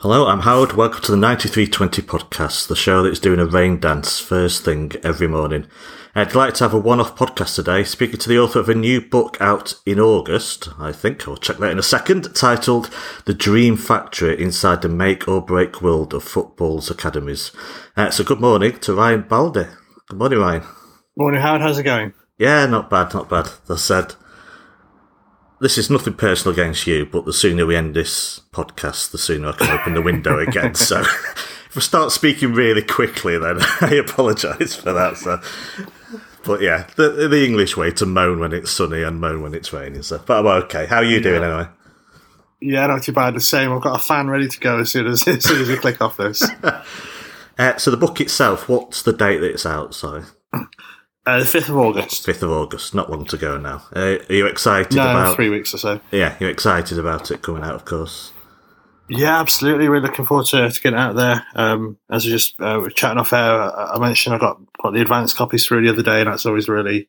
Hello, I'm Howard. Welcome to the 9320 podcast, the show that's doing a rain dance first thing every morning. I'd like to have a one off podcast today, speaking to the author of a new book out in August, I think, I'll check that in a second, titled The Dream Factory Inside the Make or Break World of Football's Academies. Uh, so, good morning to Ryan Baldi. Good morning, Ryan. Morning, Howard. How's it going? Yeah, not bad, not bad. I said, this is nothing personal against you, but the sooner we end this podcast, the sooner I can open the window again. So if I start speaking really quickly, then I apologise for that. So, but yeah, the, the English way to moan when it's sunny and moan when it's raining. So, but I'm okay. How are you doing Yeah. anyway? Yeah, not too bad. The same. I've got a fan ready to go as soon as as soon as we click off this. Uh, so the book itself, what's the date that it's out? Sorry, Uh, the fifth of August. fifth of August. Not long to go now. Uh, are you excited No, about? three weeks or so. Yeah, you're excited about it coming out, of course. Yeah, absolutely. We're looking forward to, to getting out there. Um, as we just uh, were chatting off air, I, I mentioned I got got the advanced copies through the other day, and that's always really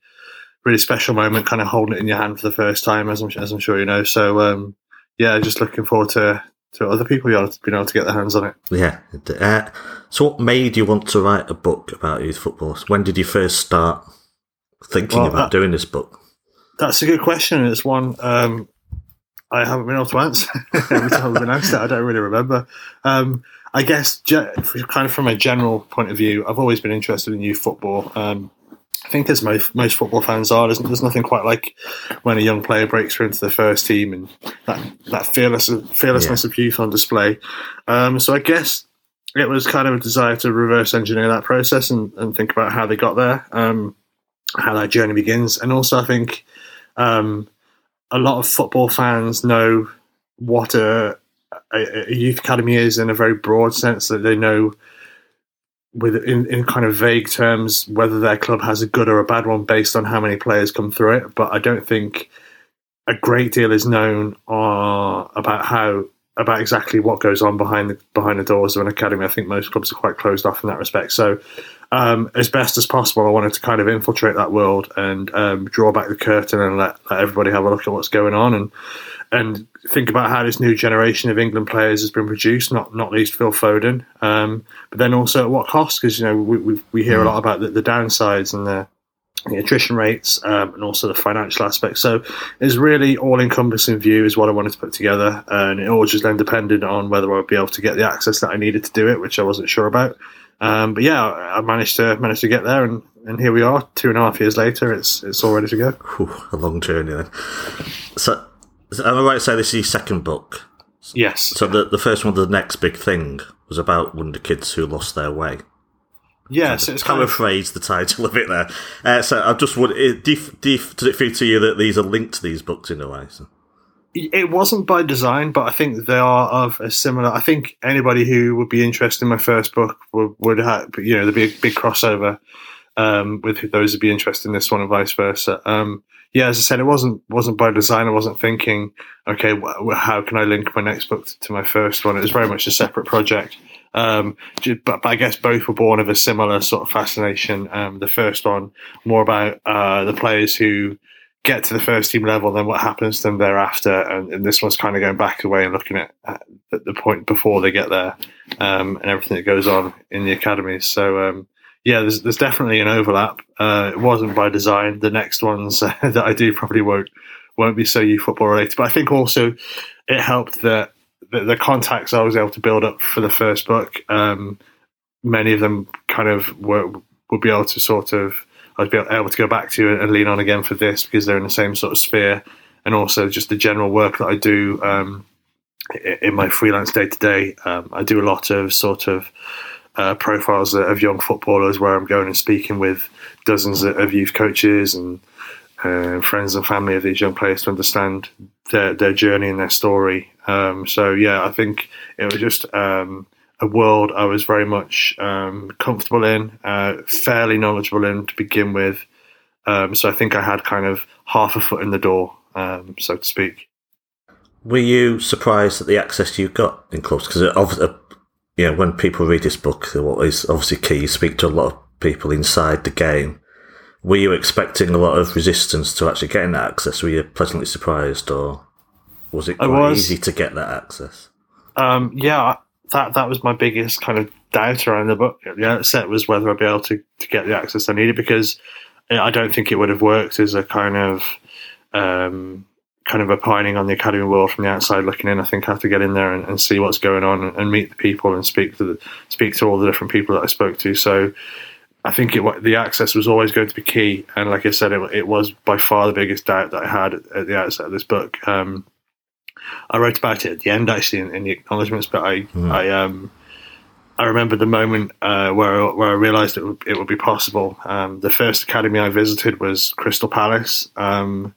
really special moment, kind of holding it in your hand for the first time, as I'm as I'm sure you know. So um, yeah, just looking forward to to other people being able to, able to get their hands on it. Yeah. Uh, so, what made you want to write a book about youth football? When did you first start thinking Well, about that- doing this book? That's a good question. It's one um, I haven't been able to answer. Every time I've been asked it, I don't really remember. Um, I guess, ge- kind of from a general point of view, I've always been interested in youth football. Um, I think, as most most football fans are, there's, there's nothing quite like when a young player breaks through into the first team and that that fearless fearlessness of youth on display. Um, so I guess it was kind of a desire to reverse engineer that process and, and think about how they got there, um, how that journey begins, and also I think um, a lot of football fans know what a, a, a youth academy is in a very broad sense that they know with in, in kind of vague terms whether their club has a good or a bad one based on how many players come through it. But i don't think a great deal is known uh, about how about exactly what goes on behind the behind the doors of an academy. I think most clubs are quite closed off in that respect. So um, as best as possible, I wanted to kind of infiltrate that world and um, draw back the curtain and let, let everybody have a look at what's going on and and think about how this new generation of England players has been produced. Not not least Phil Foden, um, but then also at what cost? Because you know we we, we hear a lot about the, the downsides and the the attrition rates um, and also the financial aspects. So it's really all encompassing view is what I wanted to put together, and it all just then depended on whether I would be able to get the access that I needed to do it, which I wasn't sure about. Um, but yeah, I managed to managed to get there, and, and here we are, two and a half years later. It's it's all ready to go. Whew, a long journey then. So, so am I right to say this is your second book? Yes. So the the first one, the next big thing, was about wonder kids who lost their way. yes, it's kind of Paraphrase the title of it there. Uh, so I just would. It, do you- do you- does it feel to you that these are linked to these books in a way? So, it wasn't by design, but I think they are of a similar. I think anybody who would be interested in my first book would, would have, you know, there'd be a big crossover um, with those who'd be interested in this one and vice versa. Um, yeah, as I said, it wasn't wasn't by design. I wasn't thinking, okay, wh- how can I link my next book to my first one? It was very much a separate project. Um, but, I guess both were born of a similar sort of fascination. Um, the first one more about uh, the players who get to the first team level, then what happens to them thereafter. And, and this one's kind of going back away and looking at, at the point before they get there um, and everything that goes on in the academies. So, um, yeah, there's, there's definitely an overlap. Uh, it wasn't by design. The next ones that I do probably won't won't be so youth football related. But I think also it helped that the, the contacts I was able to build up for the first book. Um, many of them kind of were would be able to sort of I'd be able to go back to and lean on again for this because they're in the same sort of sphere, and also just the general work that I do um, in my freelance day to day. I do a lot of sort of uh, profiles of young footballers where I'm going and speaking with dozens of youth coaches and uh, friends and family of these young players to understand their, their journey and their story. Um, so yeah, I think it was just um, a world I was very much um, comfortable in, uh, fairly knowledgeable in to begin with. Um, so I think I had kind of half a foot in the door, um, so to speak. were you surprised at the access you got in clubs? Because obviously, you know, when people read this book, what is obviously key, you speak to a lot of people inside the game. Were you expecting a lot of resistance to actually getting that access? Were you pleasantly surprised, or was it quite was. easy to get that access? Um, yeah, that that was my biggest kind of doubt around the book at the outset was whether I'd be able to, to get the access I needed because I don't think it would have worked as a kind of um, kind of opining on the academy world from the outside looking in. I think I have to get in there and, and see what's going on and, meet the people and speak to the, speak to all the different people that I spoke to. So I think it, the access was always going to be key. And like I said, it, it was by far the biggest doubt that I had at, at the outset of this book. Um, I wrote about it at the end actually in, in the acknowledgements, but I mm. I um I remember the moment uh, where where I realised it would, it would be possible. Um, the first academy I visited was Crystal Palace, um,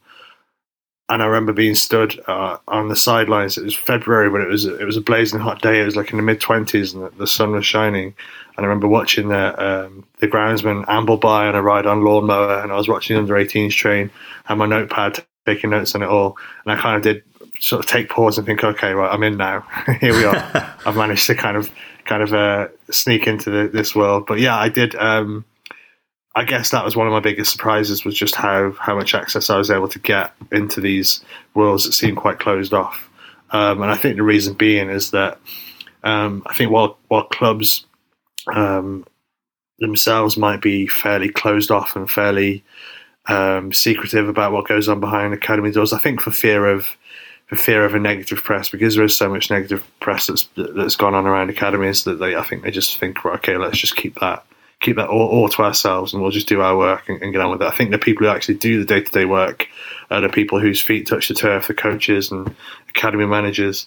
and I remember being stood uh, on the sidelines. It was February, but it was it was a blazing hot day. It was like in the mid twenties, and the, the, sun was shining. And I remember watching the um, the groundsman amble by on a ride on lawnmower, and I was watching the under 18s train, and my notepad taking notes on it all, and I kind of did sort of take pause and think, okay, right, I'm in now. Here we are. I've managed to kind of kind of uh, sneak into the, this world. But yeah, I did. Um, I guess that was one of my biggest surprises was just how how much access I was able to get into these worlds that seemed quite closed off. Um, and I think the reason being is that um, I think while while clubs um, themselves might be fairly closed off and fairly um, secretive about what goes on behind academy doors, I think for fear of for fear of a negative press because there is so much negative press that's that's gone on around academies that they I think they just think right, okay let's just keep that keep that all, all, to ourselves and we'll just do our work and, and, get on with it. I think the people who actually do the day to day work are the people whose feet touch the turf, the coaches and academy managers.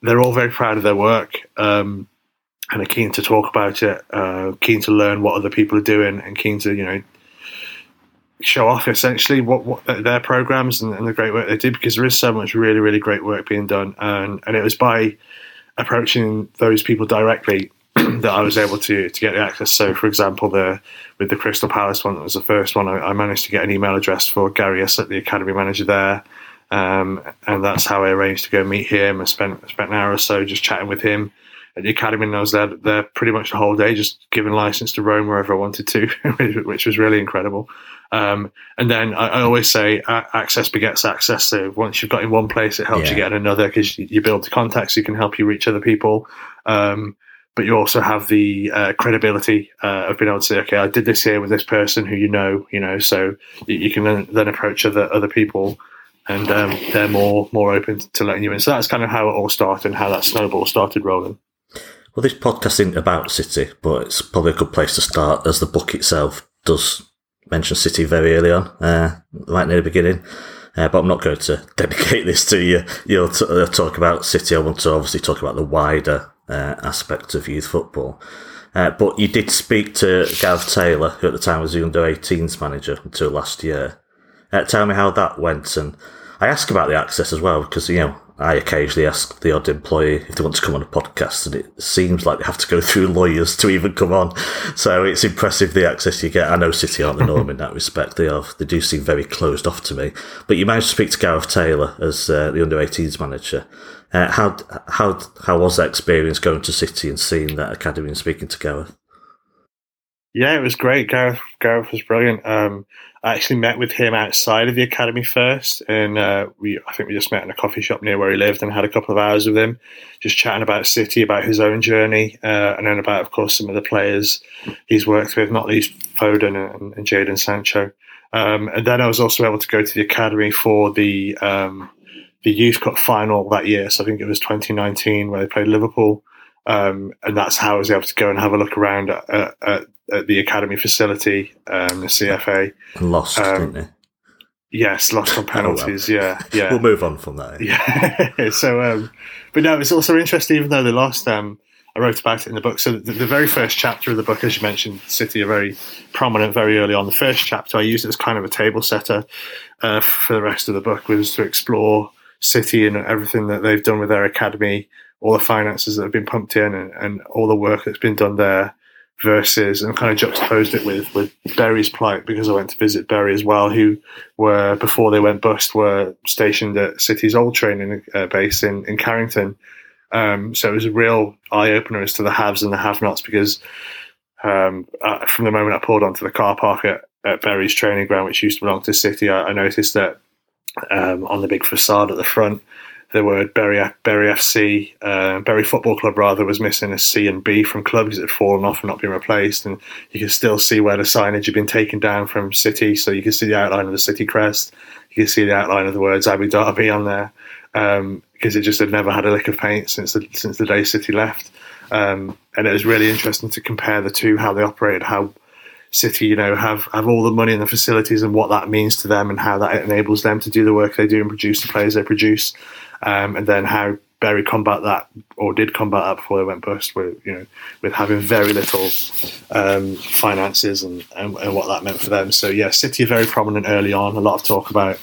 They're all very proud of their work um, and are keen to talk about it, uh, keen to learn what other people are doing, and keen to you know show off essentially what, what their programs and, and, the great work they do because there is so much really really great work being done and and it was by approaching those people directly that I was able to to get the access. So, for example, the with the Crystal Palace one that was the first one, I, I managed to get an email address for Gary Issott, the academy manager there, um, and that's how I arranged to go meet him. and spent spent an hour or so just chatting with him at the academy, and I was there there pretty much the whole day, just giving license to roam wherever I wanted to, which was really incredible. Um, and then I, I, always say access begets access. So once you've got in one place, it helps yeah. you get in another because you build the contacts who can help you reach other people. Um, but you also have the uh, credibility uh, of being able to say, okay, I did this here with this person who you know, you know, so you, you can then, then, approach other other people, and um, they're more more open to letting you in. So that's kind of how it all started and how that snowball started rolling. Well, this podcast isn't about City, but it's probably a good place to start as the book itself does mention City very early on, uh, right near the beginning. Uh, but I'm not going to dedicate this to you. You'll t- uh, talk about City. I want to obviously talk about the wider uh, aspect of youth football. Uh, but you did speak to Gareth Taylor, who at the time was the under 18s manager until last year. Uh, tell me how that went. And I ask about the access as well, because, you know, I occasionally ask the odd employee if they want to come on a podcast, and it seems like they have to go through lawyers to even come on. So it's impressive the access you get. I know City aren't the norm in that respect. They are. They do seem very closed off to me. But you managed to speak to Gareth Taylor as uh, the under 18s manager. Uh, how how how was that experience going to City and seeing that academy and speaking to Gareth? Yeah, it was great. Gareth Gareth was brilliant. Um, I actually met with him outside of the academy first, and uh, we I think we just met in a coffee shop near where he lived and had a couple of hours with him, just chatting about City, about his own journey, uh, and then about, of course, some of the players he's worked with, not least Foden and, and Jadon Sancho. Um, and then I was also able to go to the academy for the um, the Youth Cup final that year. So I think it was 2019 where they played Liverpool. Um, and that's how I was able to go and have a look around at, at, at the academy facility, um, the CFA. And lost, um, didn't they? Yes, lost on penalties. oh, well. Yeah, yeah. We'll move on from that. Yeah. so, um, but no, it's also interesting. Even though they lost, um, I wrote about it in the book. So the, the, very first chapter of the book, as you mentioned, City are very prominent very early on. The first chapter I used it as kind of a table setter uh, for the rest of the book was to explore City and everything that they've done with their academy, all the finances that have been pumped in, and, and all the work that's been done there versus and kind of juxtaposed it with with Bury's plight because I went to visit Bury as well, who were before they went bust were stationed at City's old training uh, base in in Carrington. Um, so it was a real eye opener as to the haves and the have-nots because um, uh, from the moment I pulled onto the car park at, at Bury's training ground, which used to belong to City, I, I noticed that um, on the big facade at the front, the word Bury, Bury FC, uh, Football Club rather, was missing a C and B from club because it had fallen off and not been replaced. And you can still see where the signage had been taken down from City. So you can see the outline of the City crest. You can see the outline of the words Abu Dhabi on there because um, it just had never had a lick of paint since the, since the day City left. Um, and it was really interesting to compare the two, how they operated, how City, you know, have, have all the money and the facilities and what that means to them and how that enables them to do the work they do and produce the players they produce um, and then how Bury combat that or did combat that before they went bust with you know with having very little um, finances and, and, and what that meant for them. So yeah, City very prominent early on. A lot of talk about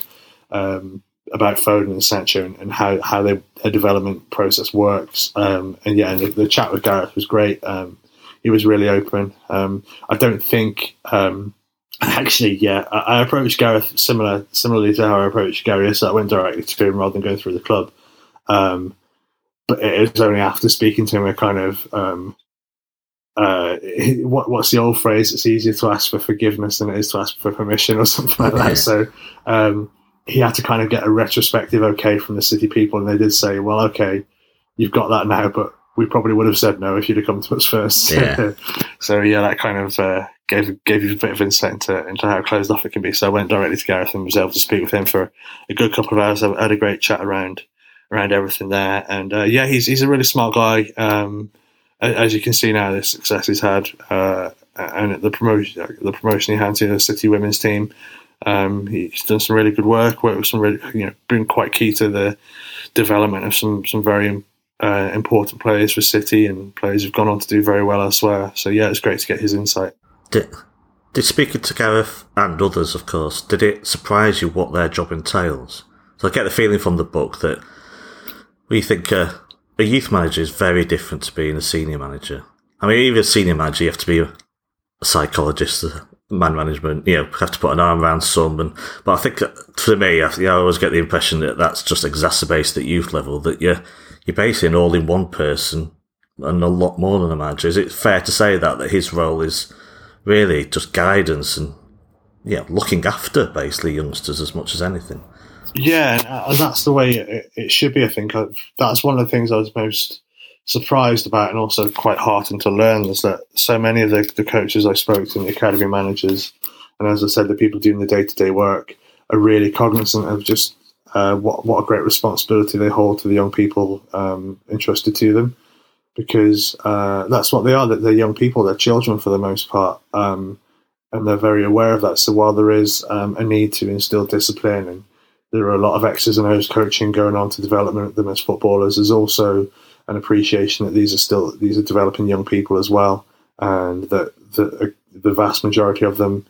um, about Foden and Sancho and, and how how their development process works. Um, and yeah, and the, the, chat with Gareth was great. Um, he was really open. Um, I don't think um, actually, yeah, I, I, approached Gareth similar, similarly to how I approached Gary. So I went directly to him rather than going through the club. Um, but it was only after speaking to him, I kind of, um, uh, what, what's the old phrase? It's easier to ask for forgiveness than it is to ask for permission or something like that. So um, he had to kind of get a retrospective okay from the city people, and they did say, "Well, okay, you've got that now, but we probably would have said no if you'd have come to us first. Yeah. so yeah, that kind of uh, gave gave you a bit of insight into, into how closed off it can be. So I went directly to Gareth and was able to speak with him for a good couple of hours. I had a great chat around around everything there, and uh, yeah, he's he's a really smart guy. Um, as you can see now, the success he's had uh, and the promotion the promotion he had to the City women's team. Um, he's done some really good work. Worked with some really, you know, been quite key to the development of some some very uh, important players for City and players who've gone on to do very well elsewhere. So yeah, it's great to get his insight. Did, did speaking to Gareth and others, of course, did it surprise you what their job entails? So I get the feeling from the book that we think uh, a youth manager is very different to being a senior manager. I mean, even a senior manager, you have to be a psychologist, man management, you know, have to put an arm around some. And but I think for me, I, you know, I always get the impression that that's just exacerbated at youth level. That you're you're basically an all-in-one person and a lot more than a manager. Is it fair to say that that his role is really just guidance and yeah, looking after basically youngsters as much as anything? Yeah, and that's the way it, it should be. I think that's one of the things I was most surprised about, and also quite heartened to learn is that so many of the, the coaches I spoke to, and the academy managers, and as I said, the people doing the day to day work, are really cognizant of just uh, what what a great responsibility they hold to the young people um, entrusted to them, because uh, that's what they are. They're young people, they're children for the most part, um, and they're very aware of that. So while there is um, a need to instill discipline, and there are a lot of X's and O's coaching going on to development them as footballers, there's also an appreciation that these are still these are developing young people as well, and that the the vast majority of them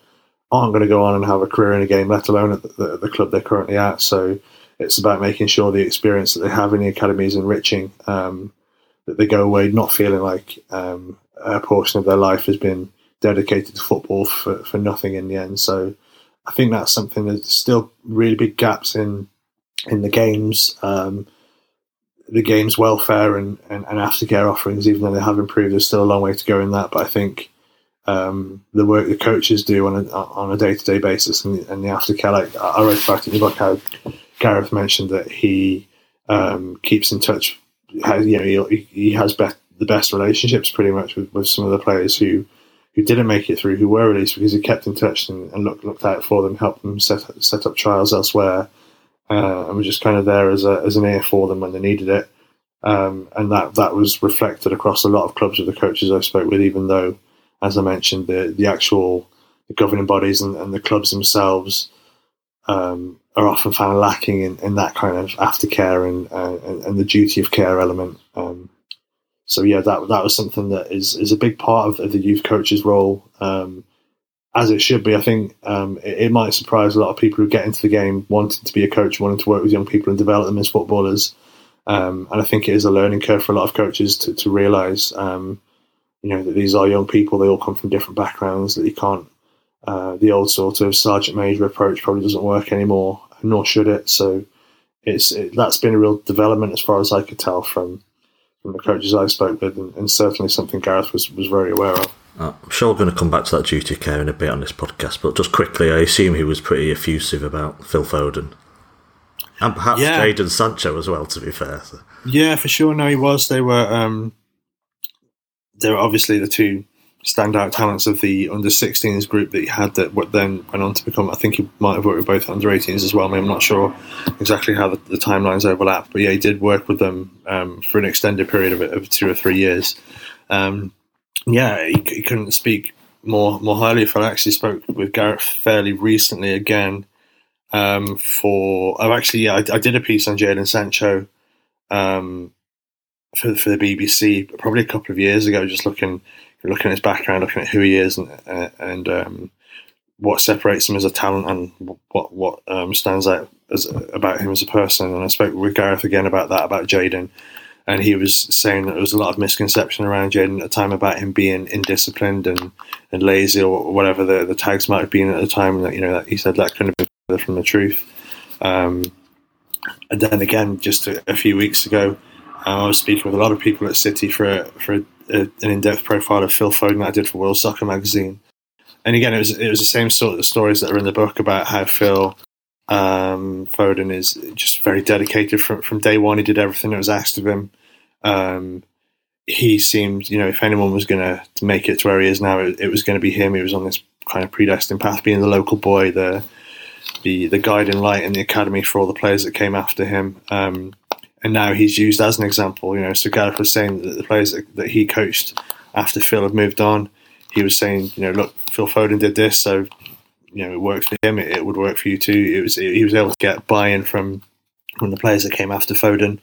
aren't going to go on and have a career in a game, let alone at the, the, club they're currently at. So it's about making sure the experience that they have in the academy is enriching, um, that they go away not feeling like um, a portion of their life has been dedicated to football for, for nothing in the end. So I think that's something that's still really big gaps in in the games. Um, the game's welfare and, and, and aftercare offerings, even though they have improved, there's still a long way to go in that. But I think um, the work the coaches do on a on a day to day basis and, and the aftercare. Like I wrote about in the book how Gareth mentioned that he um, keeps in touch. Has, you know, he, he has be- the best relationships pretty much with, with some of the players who who didn't make it through, who were released because he kept in touch and, and looked looked out for them, helped them set set up trials elsewhere, uh, and was just kind of there as a as an ear for them when they needed it. Um, and that that was reflected across a lot of clubs with the coaches I spoke with, even though as I mentioned, the the actual governing bodies and, and the clubs themselves um, are often found lacking in, in that kind of aftercare and, uh, and, and the duty of care element. Um, so yeah, that that was something that is is a big part of, of the youth coach's role, um, as it should be. I think um, it, it, might surprise a lot of people who get into the game wanting to be a coach, wanting to work with young people and develop them as footballers. Um, and I think it is a learning curve for a lot of coaches to, to realise um, you know that these are young people. They all come from different backgrounds. That you can't. Uh, the old sort of sergeant major approach probably doesn't work anymore, nor should it. So it's it, that's been a real development as far as I could tell from from the coaches I spoke with, and, and certainly something Gareth was was very aware of. Uh, I'm sure we're going to come back to that duty care in a bit on this podcast, but just quickly, I assume he was pretty effusive about Phil Foden. and perhaps Yeah. Jadon Sancho as well. To be fair, So- Yeah, for sure. No, he was. They were. Um, they were obviously the two standout talents of the under 16s group that he had. That then went on to become. I think he might have worked with both under 18s as well. I I'm not sure exactly how the, the timelines overlap, but yeah, he did work with them um, for an extended period of, of two or three years. Um, yeah, he, he couldn't speak more more highly it. I actually spoke with Gareth fairly recently again. Um, for oh, actually, yeah, I, I did a piece on Jadon Sancho um, for for the BBC probably a couple of years ago, just looking looking at his background, looking at who he is, and uh, and um, what separates him as a talent, and what what um, stands out as about him as a person. And I spoke with Gareth again about that about Jadon, and he was saying that there was a lot of misconception around Jadon at the time about him being indisciplined and, and lazy or whatever the, the tags might have been at the time. And that you know that he said that couldn't have been further from the truth. Um, and then again, just a, a few weeks ago, I was speaking with a lot of people at City for for a, a, an in-depth profile of Phil Foden that I did for World Soccer Magazine. And again, it was it was the same sort of stories that are in the book about how Phil um, Foden is just very dedicated from from day one. He did everything that was asked of him. Um, he seemed, you know, if anyone was going to make it to where he is now, it, it was going to be him. He was on this kind of predestined path, being the local boy, the the the guiding light in the academy for all the players that came after him. Um, and now he's used as an example. You know, so Gareth was saying that the players that, that he coached after Phil had moved on, he was saying, you know, look, Phil Foden did this, so you know, it worked for him. It, it would work for you too. It was he was able to get buy-in from from the players that came after Foden.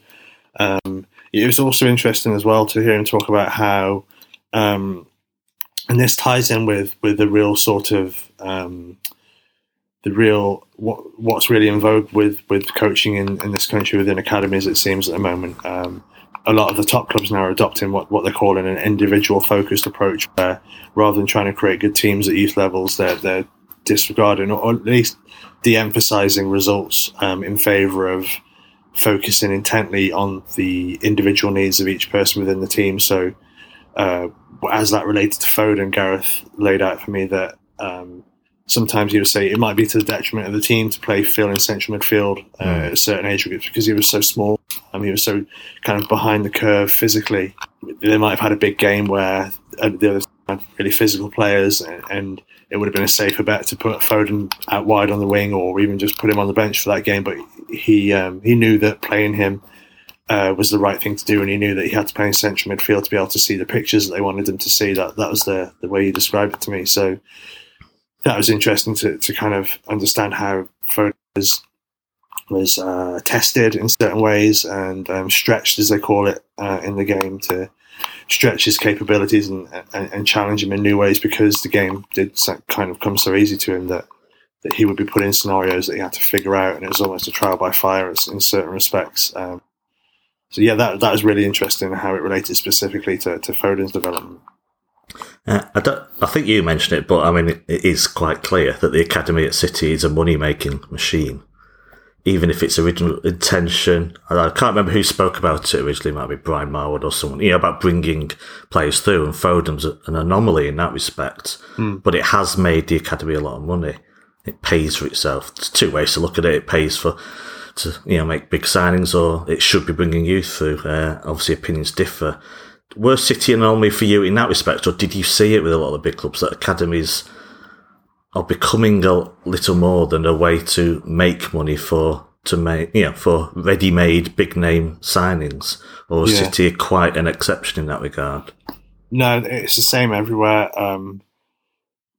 Um, it was also interesting as well to hear him talk about how, um, and this ties in with with the real sort of um, the real what what's really in vogue with with coaching in, in this country within academies. It seems at the moment. Um, a lot of the top clubs now are adopting what, what they're calling an individual focused approach, where rather than trying to create good teams at youth levels, they're, they're disregarding or at least de-emphasizing results um, in favor of focusing intently on the individual needs of each person within the team. So, uh, as that related to Foden, Gareth laid out for me that um, sometimes he would say it might be to the detriment of the team to play Phil in central midfield uh, Mm. at certain age groups because he was so small. Um, he was so kind of behind the curve physically. They might have had a big game where uh, the other had really physical players, and, and it would have been a safer bet to put Foden out wide on the wing, or even just put him on the bench for that game. But he um, he knew that playing him uh, was the right thing to do, and he knew that he had to play in central midfield to be able to see the pictures that they wanted him to see. That that was the the way he described it to me. So that was interesting to, to kind of understand how was was uh, tested in certain ways and um, stretched, as they call it, uh, in the game to stretch his capabilities and, and, and challenge him in new ways because the game did kind of come so easy to him that that he would be put in scenarios that he had to figure out, and it was almost a trial by fire in certain respects. Um, so yeah, that that was really interesting how it related specifically to, to Foden's development. Uh, I, don't, I think you mentioned it, but I mean, it, it is quite clear that the academy at City is a money making machine. Even if its original intention, I can't remember who spoke about it originally. It might be Brian Marwood or someone, you know, about bringing players through. And Foden's an anomaly in that respect, but it has made the academy a lot of money. It pays for itself. There's two ways to look at it. It pays for to you know make big signings, or it should be bringing youth through. Uh, obviously, opinions differ. Were City an anomaly for you in that respect, or did you see it with a lot of the big clubs that academies are becoming a little more than a way to make money for to make you know for ready-made big name signings, or Yeah. City quite an exception in that regard? No, it's the same everywhere. Um,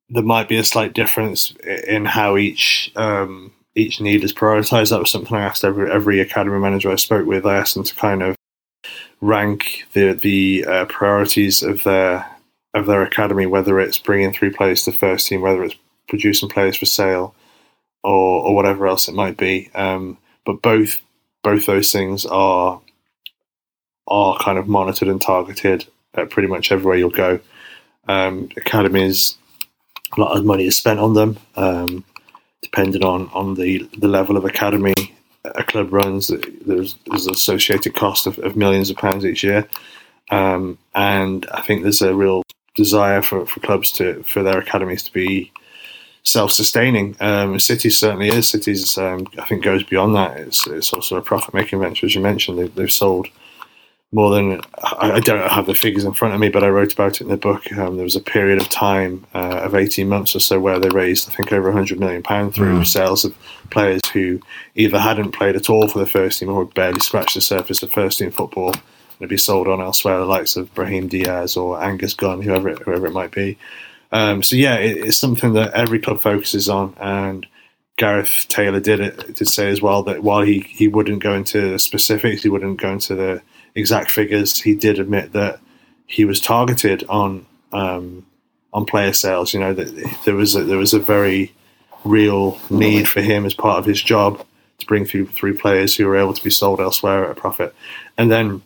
there might be a slight difference in how each um, each need is prioritized. That was something I asked every every academy manager I spoke with. I asked them to kind of rank the the uh, priorities of their of their academy, whether it's bringing three players to the first team, whether it's producing players for sale, or or whatever else it might be. Um, but both both those things are are kind of monitored and targeted at pretty much everywhere you'll go. Um, academies, a lot of money is spent on them, um, depending on, on the, the level of academy a club runs. There's, there's associated cost of, of millions of pounds each year, um, and I think there's a real desire for, for clubs to for their academies to be self-sustaining. Um, City certainly is. City's, um, I think, goes beyond that. It's, it's also a profit-making venture, as you mentioned. They, they've sold more than I, I, don't have the figures in front of me, but I wrote about it in the book. Um, there was a period of time uh, of eighteen months or so where they raised, I think, over hundred million pound through mm. sales of players who either hadn't played at all for the first team or barely scratched the surface of first team football and be sold on elsewhere, the likes of Brahim Diaz or Angus Gunn, whoever it, whoever it might be. Um, so yeah, it, it's something that every club focuses on, and Gareth Taylor did it did say as well that while he, he wouldn't go into specifics, he wouldn't go into the exact figures. He did admit that he was targeted on um, on player sales. You know that there was a, there was a very real need for him as part of his job to bring through through players who were able to be sold elsewhere at a profit. And then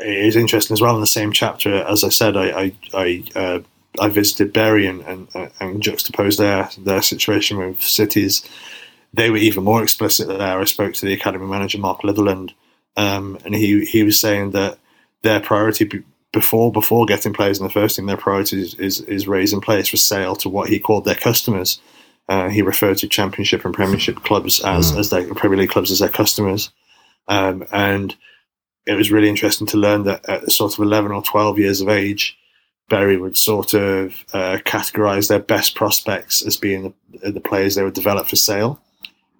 it is interesting as well in the same chapter. As I said, I I I, uh, I visited Bury and, and, and juxtaposed their their situation with cities. They were even more explicit there. I spoke to the academy manager Mark Litherland um, and he he was saying that their priority before before getting players in the first team, their priority is, is, is raising players for sale to what he called their customers. Uh, he referred to Championship and Premiership clubs as mm. as their Premier League clubs as their customers, um, and it was really interesting to learn that at sort of eleven or twelve years of age, Bury would sort of uh, categorize their best prospects as being the, the players they would develop for sale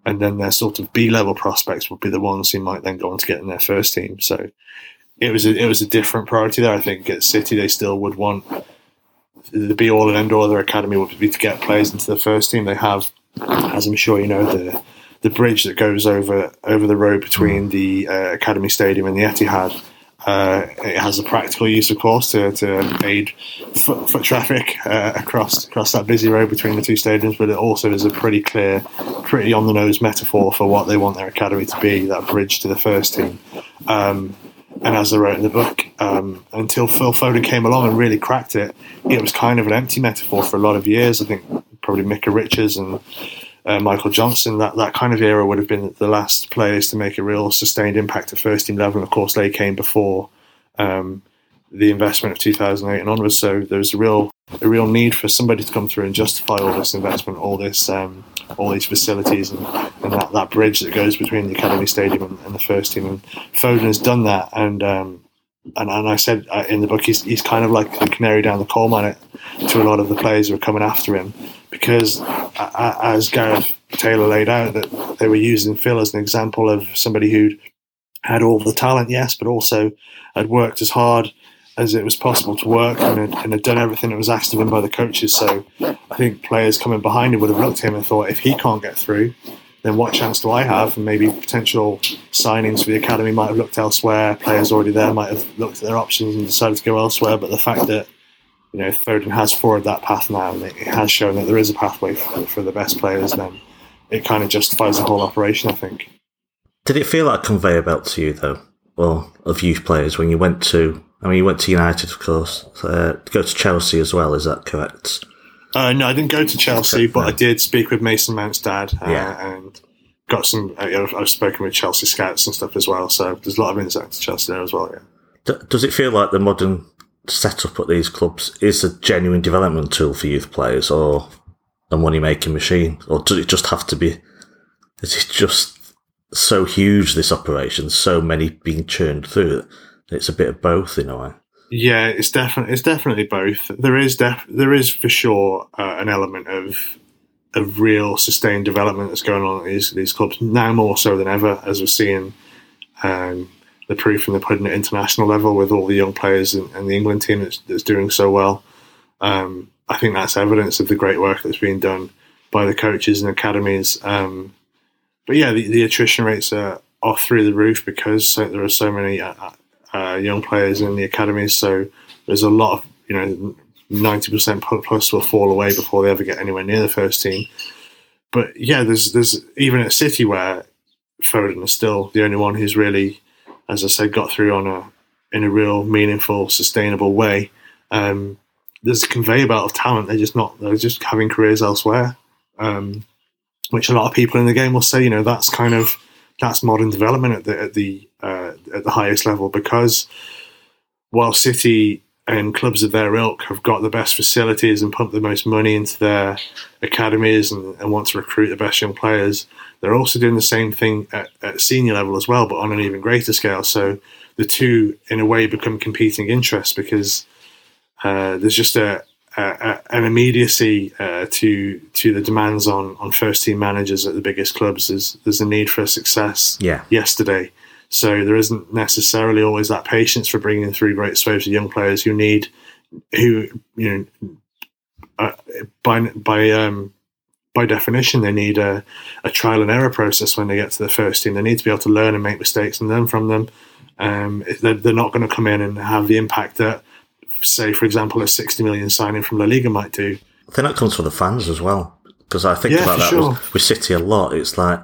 and then their sort of B level prospects would be the ones who might then go on to get in their first team. So it was a, it was a different priority there. I think at City they still would want the be all and end all of their academy would be to get players into the first team. They have, as I'm sure you know, the the bridge that goes over over the road between the uh, academy stadium and the Etihad uh, it has a practical use, of course, to, to aid foot, foot traffic uh, across across that busy road between the two stadiums. But it also is a pretty clear, pretty on the nose metaphor for what they want their academy to be that bridge to the first team. Um, and as I wrote in the book, um, until Phil Foden came along and really cracked it, it was kind of an empty metaphor for a lot of years. I think probably Micah Richards and uh, Michael Johnson, that, that kind of era would have been the last players to make a real sustained impact at first team level. And of course, they came before um, the investment of 2008 and onwards. So there was a real a real need for somebody to come through and justify all this investment, all this, um, all these facilities, and, and that, that bridge that goes between the academy stadium and, and the first team. And Foden has done that, and um, and, and I said uh, in the book, he's, he's kind of like the canary down the coal mine to a lot of the players who are coming after him because as Gareth Taylor laid out, that they were using Phil as an example of somebody who'd had all the talent, yes, but also had worked as hard as it was possible to work and had, and had done everything that was asked of him by the coaches. So I think players coming behind him would have looked at him and thought, if he can't get through, then what chance do I have? And maybe potential signings for the academy might have looked elsewhere. Players already there might have looked at their options and decided to go elsewhere. But the fact that you know, Foden has forward that path now, and it has shown that there is a pathway for, for the best players. Then it kind of justifies the whole operation. I think. Did it feel like a conveyor belt to you, though, or of youth players when you went to? I mean, you went to United, of course. Uh, go to Chelsea as well. Is that correct? Uh, no, I didn't go to Chelsea, but. I did speak with Mason Mount's dad, uh, yeah. and got some. Uh, I've spoken with Chelsea scouts and stuff as well. So there's a lot of insight to Chelsea there as well. Yeah. Does it feel like the modern set up at these clubs is a genuine development tool for youth players or a money making machine? Or does it just have to be, is it just so huge, this operation, so many being churned through it's a bit of both in a way? Yeah, it's definitely it's definitely both. There is def- there is for sure uh, an element of of real sustained development that's going on at these these clubs now more so than ever, as we're seeing um, the proof in the pudding at international level with all the young players and, and the England team that's, that's doing so well. Um, I think that's evidence of the great work that's being done by the coaches and academies. Um, but yeah, the, the, attrition rates are, are through the roof because there are so many uh, uh, young players in the academies. So there's a lot of, you know, 90% plus will fall away before they ever get anywhere near the first team. But yeah, there's there's even at City where Foden is still the only one who's really as I said, got through on a in a real meaningful, sustainable way. Um, there's a conveyor belt of talent. They're just not. They're just having careers elsewhere, um, which a lot of people in the game will say. You know, that's kind of that's modern development at the at the uh, at the highest level because while City and clubs of their ilk have got the best facilities and pump the most money into their academies and, and want to recruit the best young players, they're also doing the same thing at, at, senior level as well, but on an even greater scale. So the two, in a way, become competing interests because uh, there's just a, a an immediacy uh, to to the demands on, on first team managers at the biggest clubs. There's there's a need for success. Yeah. Yesterday, so there isn't necessarily always that patience for bringing through great swathes of young players who need, who you know, uh, by by um, by definition they need a, a trial and error process when they get to the first team. They need to be able to learn and make mistakes and learn from them. Um, they're, they're not going to come in and have the impact that, say, for example, a sixty million signing from La Liga might do. I think that comes from the fans as well because I think yeah, about that sure. with, with City a lot. It's like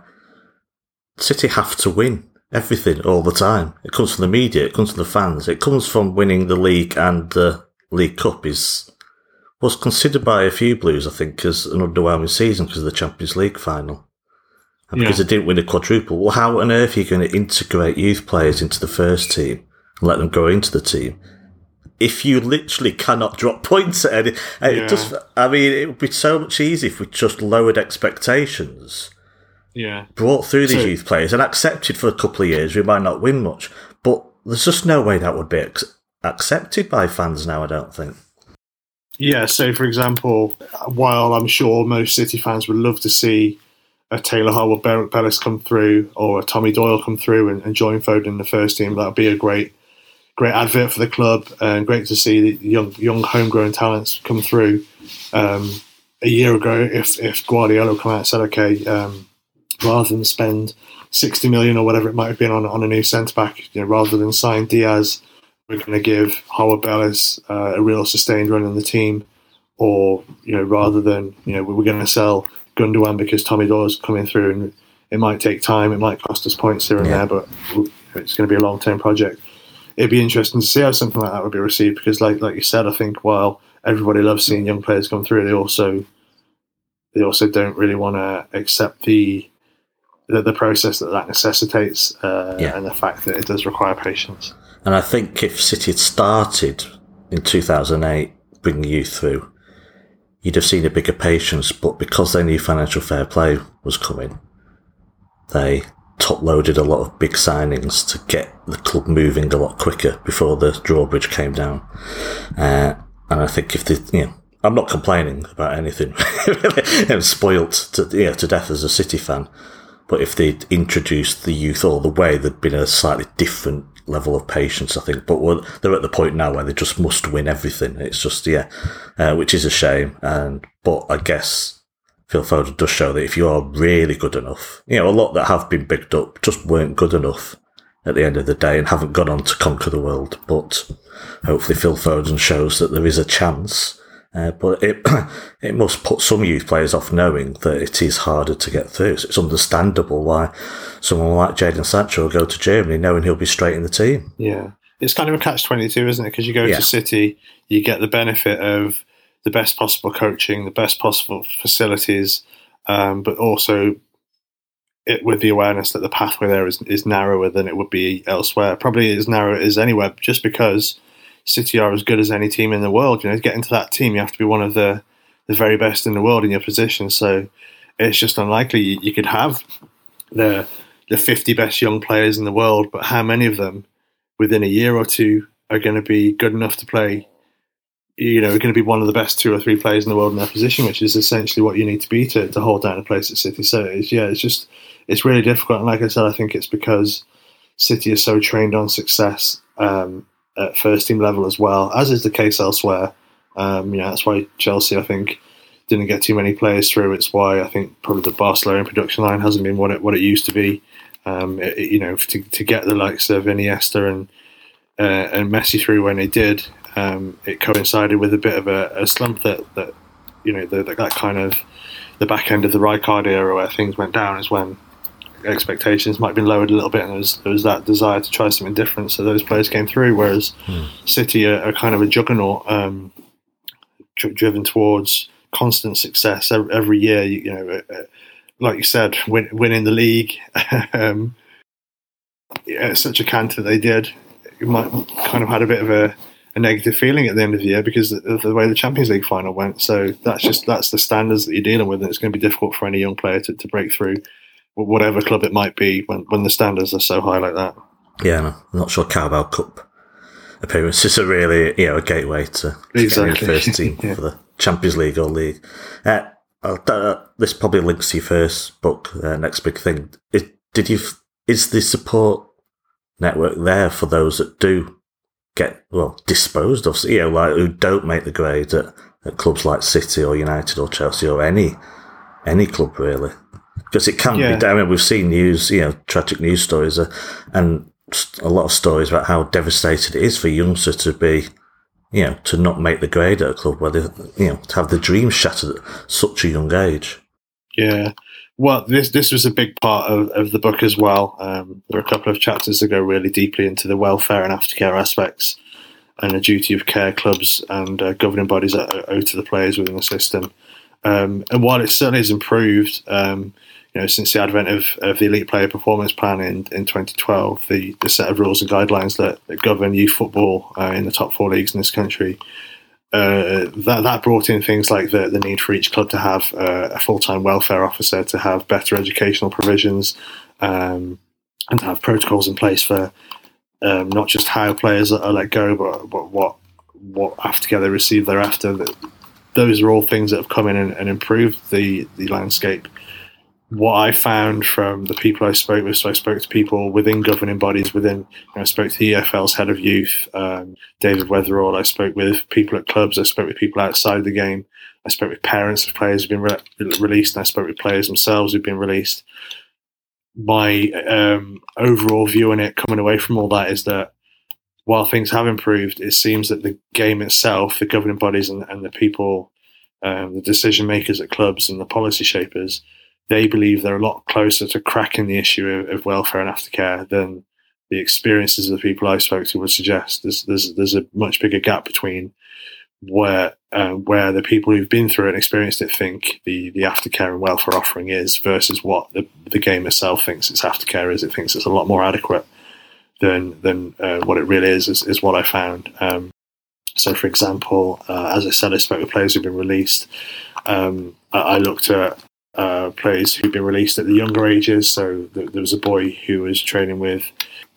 City have to win everything all the time. It comes from the media, it comes from the fans, it comes from winning the league and the League Cup is was considered by a few Blues, I think, as an underwhelming season because of the Champions League final. And because yeah. they didn't win a quadruple. Well, how on earth are you going to integrate youth players into the first team and let them go into the team? If you literally cannot drop points at any, yeah. it just, I mean, it would be so much easier if we just lowered expectations yeah. brought through these so, youth players and accepted for a couple of years. We might not win much, but there's just no way that would be accepted by fans now. I don't think. Yeah. So, for example, while I'm sure most City fans would love to see a Taylor Harwood Bellis come through or a Tommy Doyle come through and, and join Foden in the first team, that would be a great, great advert for the club and great to see the young, young homegrown talents come through. Um, a year ago, if if Guardiola come out and said, "Okay, um, rather than spend 60 million or whatever it might have been on, on a new centre back, you know, rather than sign Diaz, we're going to give Harwood Bellis uh, a real sustained run in the team. Or, you know, rather than, you know, we're going to sell Gundogan because Tommy Doyle's coming through and it might take time, it might cost us points here and yeah. there, but it's going to be a long term project. It'd be interesting to see how something like that would be received because, like like you said, I think while everybody loves seeing young players come through, they also they also don't really want to accept the the, the process that that necessitates uh, yeah. and the fact that it does require patience. And I think if City had started in 2008 bringing you through, you'd have seen a bigger patience. But because they knew financial fair play was coming, they top loaded a lot of big signings to get the club moving a lot quicker before the drawbridge came down. Uh, and I think if the, you know, I'm not complaining about anything. I'm spoilt to, you know, to death as a City fan. But if they'd introduced the youth all the way, there'd been a slightly different level of patience, I think. But they're at the point now where they just must win everything. It's just, yeah, uh, which is a shame. And But I guess Phil Foden does show that if you are really good enough, you know, a lot that have been picked up just weren't good enough at the end of the day and haven't gone on to conquer the world. But hopefully Phil Foden shows that there is a chance uh, but it it must put some youth players off knowing that it is harder to get through. So it's understandable why someone like Jadon Sancho will go to Germany knowing he'll be straight in the team. Yeah, it's kind of a catch twenty two, isn't it? Because you go yeah. to City, you get the benefit of the best possible coaching, the best possible facilities, um, but also it, with the awareness that the pathway there is, is narrower than it would be elsewhere. Probably as narrow as anywhere, just because City are as good as any team in the world. You know, to get into that team, you have to be one of the the very best in the world in your position. So it's just unlikely you, you could have the the 50 best young players in the world, but how many of them within a year or two are going to be good enough to play? You know, are going to be one of the best two or three players in the world in their position, which is essentially what you need to be to, to hold down a place at City. So it's, yeah, it's just it's really difficult. And like I said, I think it's because City is so trained on success um, at first team level as well, as is the case elsewhere. Um, you know, that's why Chelsea, I think, didn't get too many players through. It's why I think probably the Barcelona production line hasn't been what it what it used to be. Um, it, you know, to, to get the likes of Iniesta and uh, and Messi through when they did, um, it coincided with a bit of a, a slump that that you know the, that kind of the back end of the Rijkaard era where things went down is when expectations might have been lowered a little bit, and there was, there was that desire to try something different. So those players came through. Whereas hmm. City are, are, kind of a juggernaut, um, driven towards constant success every, every year. You, you know, uh, uh, like you said, win, winning the league. um, yeah, such a canter they did. It might kind of had a bit of a, a negative feeling at the end of the year because of the way the Champions League final went. So that's just that's the standards that you're dealing with, and it's going to be difficult for any young player to, to break through, whatever club it might be, when when the standards are so high like that. Yeah, no, I'm not sure Carabao Cup appearances are really you know a gateway to exactly. first team yeah. for the Champions League or league. Uh, uh, this probably links to your first book, uh, next big thing. It, did you? Is the support network there for those that do get well disposed of? You know, like who don't make the grade at, at clubs like City or United or Chelsea or any any club really, because it can yeah. be. I mean, we've seen news, you know, tragic news stories, uh, and a lot of stories about how devastated it is for youngsters to be you know, to not make the grade at a club where they, you know, to have the dreams shattered at such a young age. Yeah. Well, this this was a big part of, of the book as well. Um, there are a couple of chapters that go really deeply into the welfare and aftercare aspects and the duty of care clubs and uh, governing bodies that owe to the players within the system. Um, and while it certainly has improved, um, you know, since the advent of, of the Elite Player Performance Plan in, in 2012, the, the set of rules and guidelines that, that govern youth football uh, in the top four leagues in this country, uh, that that brought in things like the, the need for each club to have uh, a full time welfare officer, to have better educational provisions, um, and to have protocols in place for um, not just how players are let go, but, but what what aftercare they receive thereafter. Those are all things that have come in and, and improved the the landscape what I found from the people I spoke with, so I spoke to people within governing bodies, within, you know, I spoke to the EFL's head of youth, um, David Weatherall. I spoke with people at clubs. I spoke with people outside the game. I spoke with parents of players who've been re- released, and I spoke with players themselves who've been released. My um, overall view on it, coming away from all that, is that while things have improved, it seems that the game itself, the governing bodies and, and the people, um, the decision makers at clubs and the policy shapers, they believe they're a lot closer to cracking the issue of, of welfare and aftercare than the experiences of the people I spoke to would suggest. There's there's there's a much bigger gap between where uh, where the people who've been through it and experienced it think the the aftercare and welfare offering is versus what the the game itself thinks its aftercare is. It thinks it's a lot more adequate than than uh, what it really is, is. Is what I found. Um, so, for example, uh, as I said, I spoke with players who've been released. Um, I, I looked at uh, players who'd been released at the younger ages. So th- there was a boy who was training with.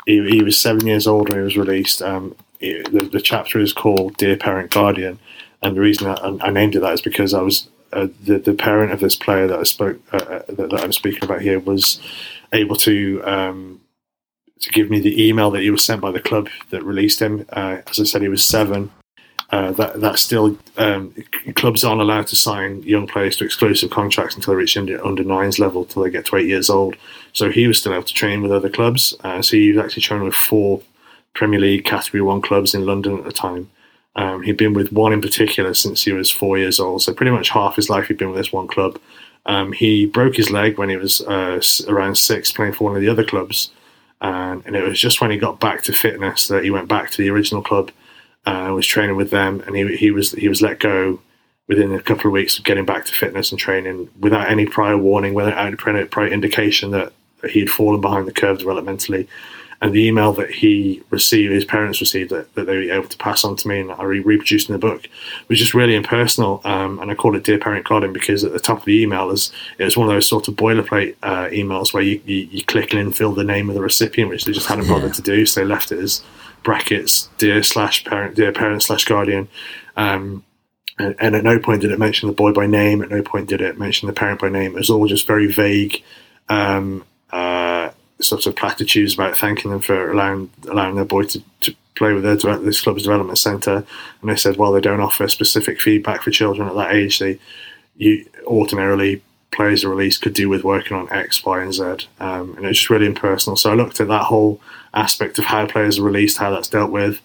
He, he was seven years old when he was released. Um, the, the, chapter is called "Dear Parent Guardian," and the reason I, I named it that is because I was uh, the the parent of this player that I spoke uh, uh, that, that, I'm speaking about here was able to. Um, to give me the email that he was sent by the club that released him. Uh, as I said, he was seven uh, that that still um, clubs aren't allowed to sign young players to exclusive contracts until they reach under, under nines level until they get to eight years old. So he was still able to train with other clubs. Uh, so he was actually training with four Premier League Category One clubs in London at the time. Um, he'd been with one in particular since he was four years old. So pretty much half his life he'd been with this one club. Um, he broke his leg when he was uh, around six, playing for one of the other clubs. And, and it was just when he got back to fitness that he went back to the original club uh, was training with them, and he he was he was let go within a couple of weeks of getting back to fitness and training without any prior warning, without any prior indication that, that he had fallen behind the curve developmentally. And the email that he received, his parents received, that, that they were able to pass on to me and I re- reproduced in the book, was just really impersonal. Um, and I called it Dear Parent Guardian because at the top of the email is it was one of those sort of boilerplate uh, emails where you, you, you click and fill the name of the recipient, which they just hadn't bothered to do, so they left it as brackets dear slash parent dear parent slash guardian. Um, and, and, at no point did it mention the boy by name. At no point did it mention the parent by name. It was all just very vague um, uh, of platitudes about thanking them for allowing allowing their boy to, to play with their this club's development centre. And they said well they don't offer specific feedback for children at that age. They you ordinarily players are released could do with working on X, Y, and Z. Um, and it's just really impersonal. So I looked at that whole aspect of how players are released, how that's dealt with.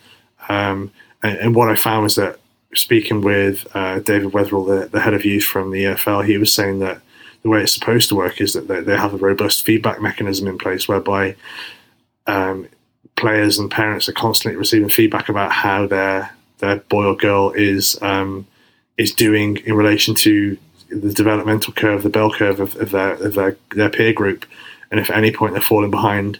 Um, and, and, what I found was that speaking with uh, David Weatherall, the, the, head of youth from the EFL, he was saying that the way it's supposed to work is that they, they have a robust feedback mechanism in place whereby um, players and parents are constantly receiving feedback about how their their boy or girl is um, is doing in relation to the developmental curve, the bell curve of, of, their of their, their peer group, and if at any point they're falling behind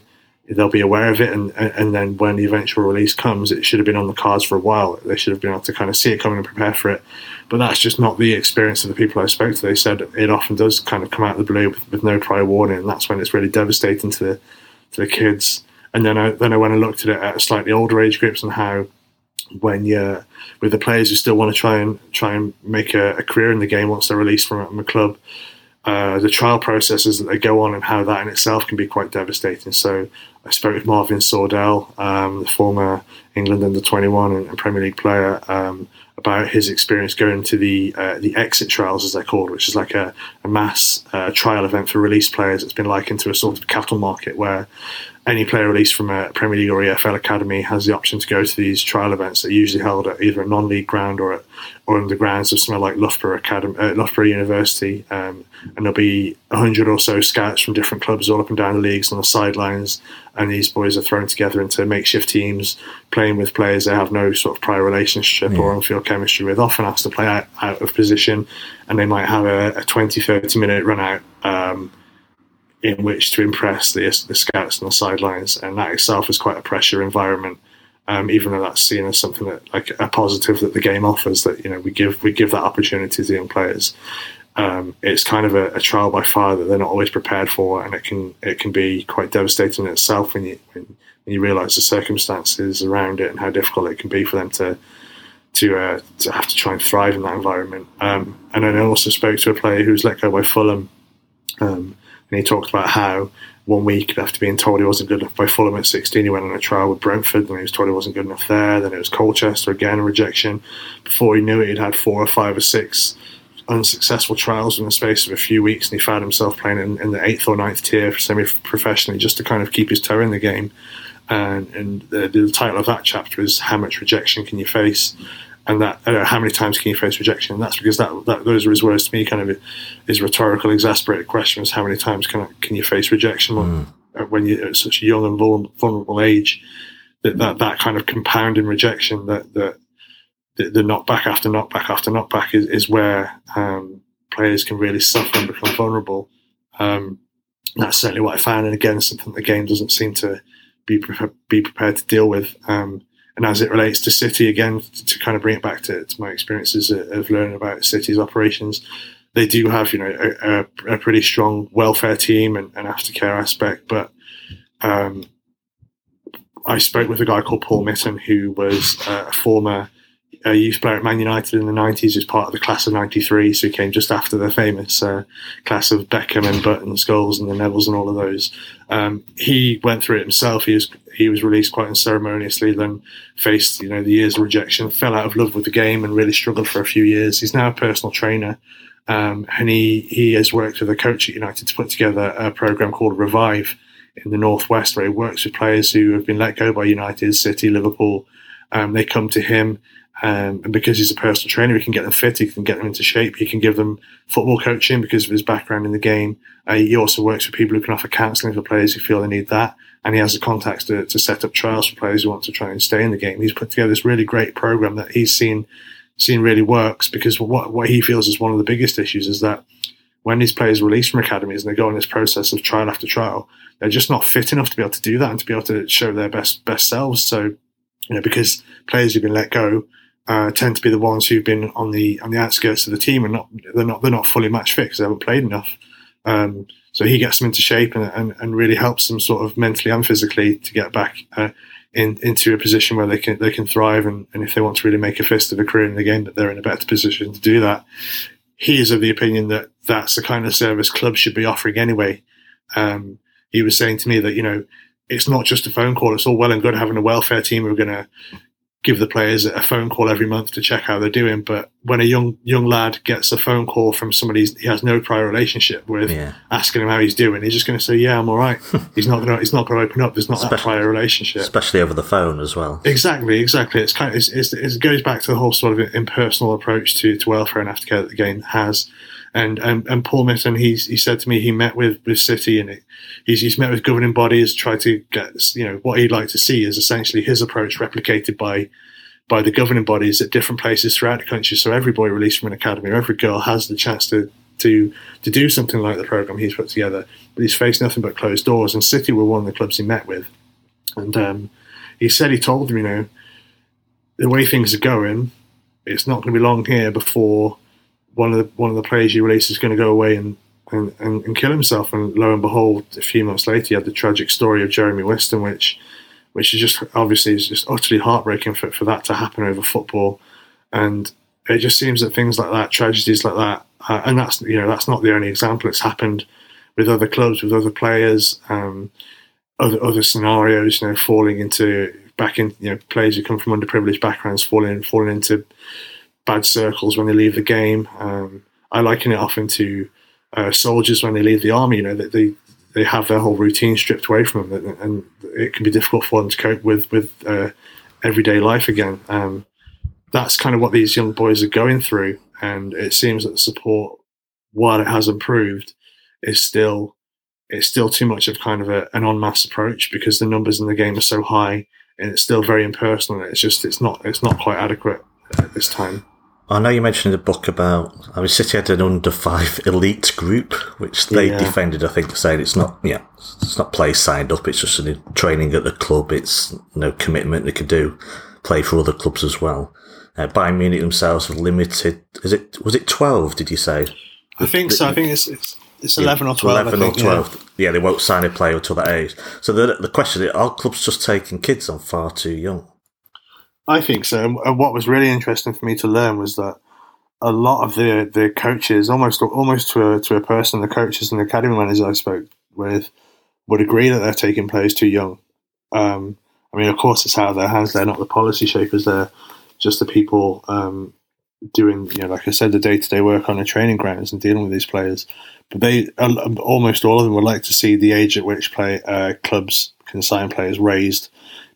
they'll be aware of it, and and then when the eventual release comes, it should have been on the cards for a while. They should have been able to kind of see it coming and prepare for it. But that's just not the experience of the people I spoke to. They said it often does kind of come out of the blue with, with no prior warning, and that's when it's really devastating to the to the kids. And then I then I went and looked at it at slightly older age groups and how when you're with the players who still want to try and try and make a, a career in the game once they're released from, from club uh, the trial processes that they go on and how that in itself can be quite devastating. So I spoke with Marvin Sordell, um, the former England under 21 and, and Premier League player, um, about his experience going to the uh, the exit trials, as they're called, which is like a, a mass uh, trial event for released players. It's been likened to a sort of cattle market where any player released from a Premier League or EFL academy has the option to go to these trial events that are usually held at either a non-league ground or at, or in the grounds of somewhere like Loughborough Academy, uh, Loughborough University, um, and there'll be a hundred or so scouts from different clubs all up and down the leagues on the sidelines, and these boys are thrown together into makeshift teams, playing with players they have no sort of prior relationship yeah. or on-field chemistry with, often asked to play out, out of position, and they might have a, a 20, 30 minute run out. Um, in which to impress the, the scouts on the sidelines, and that itself is quite a pressure environment. Um, even though that's seen as something that like a positive that the game offers, that you know we give we give that opportunity to young players. Um, it's kind of a, a, trial by fire that they're not always prepared for, and it can it can be quite devastating in itself when you when, you realise the circumstances around it and how difficult it can be for them to to uh, to have to try and thrive in that environment. Um, and then I also spoke to a player who was let go by Fulham, um, and he talked about how one week after being told he wasn't good enough by Fulham at 16, he went on a trial with Brentford and he was told he wasn't good enough there. Then it was Colchester again, rejection. Before he knew it, he'd had four or five or six unsuccessful trials in the space of a few weeks and he found himself playing in, in the eighth or ninth tier semi professionally just to kind of keep his toe in the game. And, and the, the, title of that chapter is How Much Rejection Can You Face? And that uh, how many times can you face rejection? And that's because that, that those are his words to me. Kind of his rhetorical, exasperated question is how many times can can you face rejection mm. when you're at such a young and vulnerable age? That that, that kind of compounding rejection, that that the, the knockback after knockback after knockback is, is where um, players can really suffer and become vulnerable. Um, that's certainly what I found, and again, something the game doesn't seem to be pre- be prepared to deal with. Um, and as it relates to City, again, to kind of bring it back to, to my experiences of learning about City's operations, they do have, you know, a, a pretty strong welfare team and, and aftercare aspect. But um, I spoke with a guy called Paul Mitten, who was a former a youth player at Man United in the 90s, was part of the class of 93, so he came just after the famous uh, class of Beckham and Button, Scholes and the Nevilles and all of those. Um, he went through it himself. He was he was released quite unceremoniously, then faced you know the years of rejection, fell out of love with the game, and really struggled for a few years. He's now a personal trainer, um, and he he has worked with a coach at United to put together a program called Revive in the northwest, where he works with players who have been let go by United, City, Liverpool. Um, they come to him um, and because he's a personal trainer, he can get them fit, he can get them into shape, he can give them football coaching because of his background in the game. Uh, he also works with people who can offer counselling for players who feel they need that. And he has the contacts to, to set up trials for players who want to try and stay in the game. He's put together this really great program that he's seen seen really works because what, what he feels is one of the biggest issues is that when these players are released from academies and they go on this process of trial after trial, they're just not fit enough to be able to do that and to be able to show their best best selves. So, you know, because players who've been let go uh, tend to be the ones who've been on the on the outskirts of the team and not they're not they're not fully match fit because they haven't played enough. Um, so he gets them into shape and, and, and, really helps them sort of mentally and physically to get back uh, in, into a position where they can they can thrive and, and if they want to really make a fist of a career in the game that they're in a better position to do that. He is of the opinion that that's the kind of service clubs should be offering anyway. Um, he was saying to me that you know it's not just a phone call. It's all well and good having a welfare team who are going to give the players a phone call every month to check how they're doing. But when a young young lad gets a phone call from somebody he has no prior relationship with, yeah. asking him how he's doing, he's just going to say, "Yeah, I'm all right." he's not going to he's not going to open up. There's not especially, that prior relationship, especially over the phone as well. Exactly, exactly. It's kind of it's, it's, it goes back to the whole sort of impersonal approach to to welfare and aftercare that the game has. And, and and Paul Mitten, he's he said to me he met with with City and it, he's he's met with governing bodies, tried to get you know what he'd like to see is essentially his approach replicated by by the governing bodies at different places throughout the country. So every boy released from an academy or every girl has the chance to to to do something like the program he's put together, but he's faced nothing but closed doors. And City were one of the clubs he met with, and um, he said he told them, you know, the way things are going, it's not going to be long here before one of the one of the players you release is going to go away and, and, and, and kill himself. And lo and behold, a few months later, you had the tragic story of Jeremy Wisten, which which is just obviously is just utterly heartbreaking for, for that to happen over football. And it just seems that things like that, tragedies like that, uh, and that's you know that's not the only example. It's happened with other clubs, with other players, um, other other scenarios. You know, falling into back in you know players who come from underprivileged backgrounds falling falling into bad circles when they leave the game. Um, I liken it often to uh, soldiers when they leave the army. You know that they they have their whole routine stripped away from them, and it can be difficult for them to cope with with uh, everyday life again. Um, that's kind of what these young boys are going through, and it seems that the support, while it has improved, is still it's still too much of kind of a, an en masse approach because the numbers in the game are so high, and it's still very impersonal. It's just it's not it's not quite adequate at this time. I know you mentioned in the book about I mean City had an under five elite group, which they Yeah. defended. I think saying it's not yeah, it's not players signed up. It's just a training at the club. It's no commitment. They could do play for other clubs as well. Uh, Bayern Munich themselves have limited. Is it was it twelve? Did you say I think so. I think it's it's, it's eleven or twelve. I Eleven think, or twelve? Yeah. they won't sign a player until that age. So the the question is: Are clubs just taking kids on far too young? I think so. And- what was really interesting for me to learn was that a lot of the the coaches, almost almost to a, to a person, the coaches and the academy managers I spoke with, would agree that they're taking players too young. Um, I mean, of course, it's out of their hands. They're not the policy shapers. They're just the people um, doing, you know, like I said, the day to day work on the training grounds and dealing with these players. But they al- almost all of them would like to see the age at which play uh, clubs can sign players raised,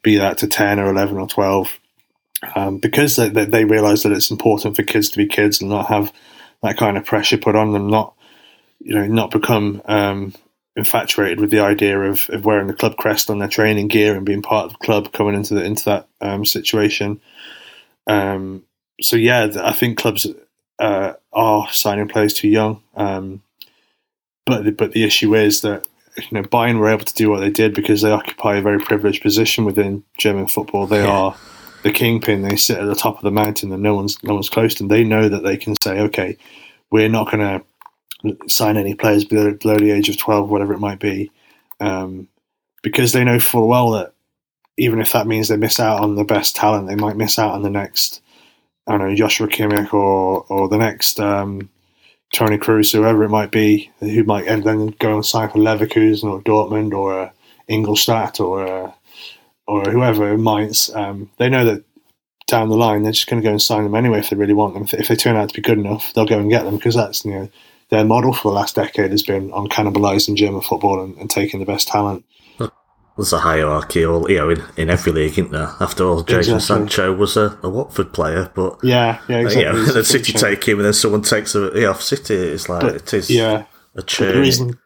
be that to ten or eleven or twelve um, because they, they, they realise that it's important for kids to be kids and not have that kind of pressure put on them, not you know, not become um, infatuated with the idea of, of wearing the club crest on their training gear and being part of the club coming into the into that um, situation. Um, so yeah, I think clubs uh, are signing players too young, um, but the, but the issue is that you know Bayern were able to do what they did because they occupy a very privileged position within German football. They Yeah. are the kingpin. They sit at the top of the mountain, and no one's no one's close to them. They know that they can say, okay, we're not going to sign any players below, below the age of twelve, whatever it might be, um, because they know full well that even if that means they miss out on the best talent, they might miss out on the next. I don't know Joshua Kimmich or or the next um, Toni Kroos, whoever it might be, who might and then go and sign for Leverkusen or Dortmund or uh, Ingolstadt or uh, or whoever Mainz. Um, they know that down the line they're just going to go and sign them anyway if they really want them. If, if they turn out to be good enough, they'll go and get them because that's you know their model for the last decade has been on cannibalising German football and, and taking the best talent. There's a hierarchy, all you know, in, in every league, isn't there? After all, Jadon Exactly. Sancho was a, a Watford player, but Yeah, yeah, exactly. yeah, It's then City take him, and then someone takes him yeah, off City. It's like But, it is yeah. a churn. the reason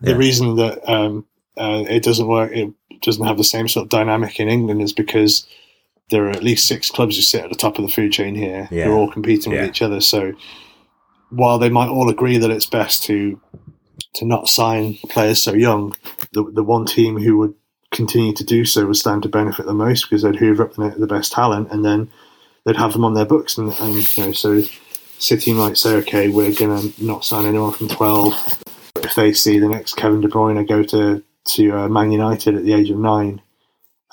the reason that um, uh, it doesn't work, it doesn't have the same sort of dynamic in England, is because there are at least six clubs who sit at the top of the food chain here Yeah. who are all competing Yeah. with each other. So while they might all agree that it's best to to not sign players so young, the the one team who would continue to do so would stand to benefit the most because they'd hoover up the, the best talent and then they'd have them on their books and, and you know so City might say okay we're gonna not sign anyone from twelve if they see the next Kevin De Bruyne go to to uh, Man United at the age of nine,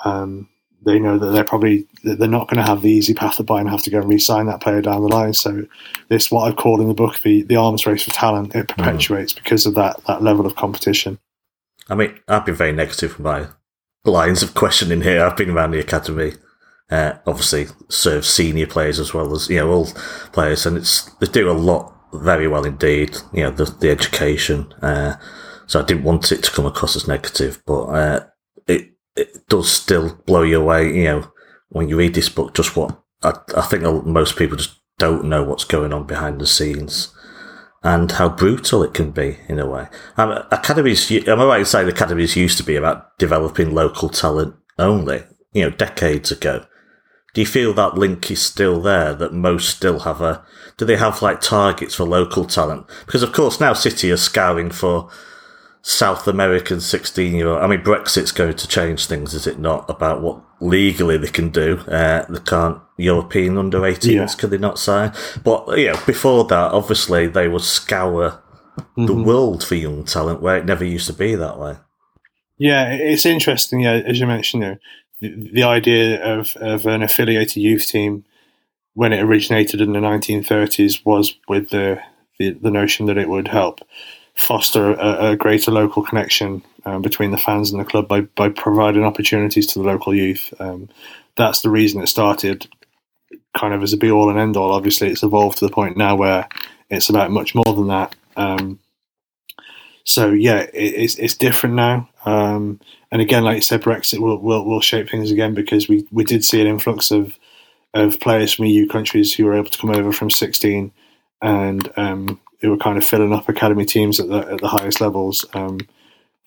um, they know that they're probably they're not going to have the easy path to buy and have to go and re-sign that player down the line. So this what I've called in the book the the arms race for talent. It perpetuates because of that that level of competition. I mean, I've been very negative with my lines of questioning here. I've been around the academy, uh, obviously serve senior players as well as you know all players, and it's they do a lot very well indeed. You know the the education. Uh, so I didn't want it to come across as negative, but uh, it it does still blow you away. You know when you read this book, just what I, I think most people just don't know what's going on behind the scenes and how brutal it can be in a way. Um, academies, am I right in saying academies used to be about developing local talent only? You know, decades ago. Do you feel that link is still there? That most still have a? Do they have like targets for local talent? Because of course now City are scouring for South American 16 year old. I mean, Brexit's going to change things, is it not? About what legally they can do. Uh, they can't, European under 18s, yeah. can they not sign? But, yeah, before that, obviously, they would scour mm-hmm. the world for young talent where it never used to be that way. Yeah, it's interesting, yeah, as you mentioned, there, the, the idea of, of an affiliated youth team when it originated in the 1930s was with the, the, the notion that it would help foster a, a greater local connection um, between the fans and the club by, by providing opportunities to the local youth. Um, that's the reason it started kind of as a be all and end all. Obviously, it's evolved to the point now where it's about much more than that. Um, so yeah, it, it's it's different now. Um, and again, like you said, Brexit will, will will shape things again because we, we did see an influx of of players from EU countries who were able to come over from 16 and um, who were kind of filling up academy teams at the at the highest levels. Um,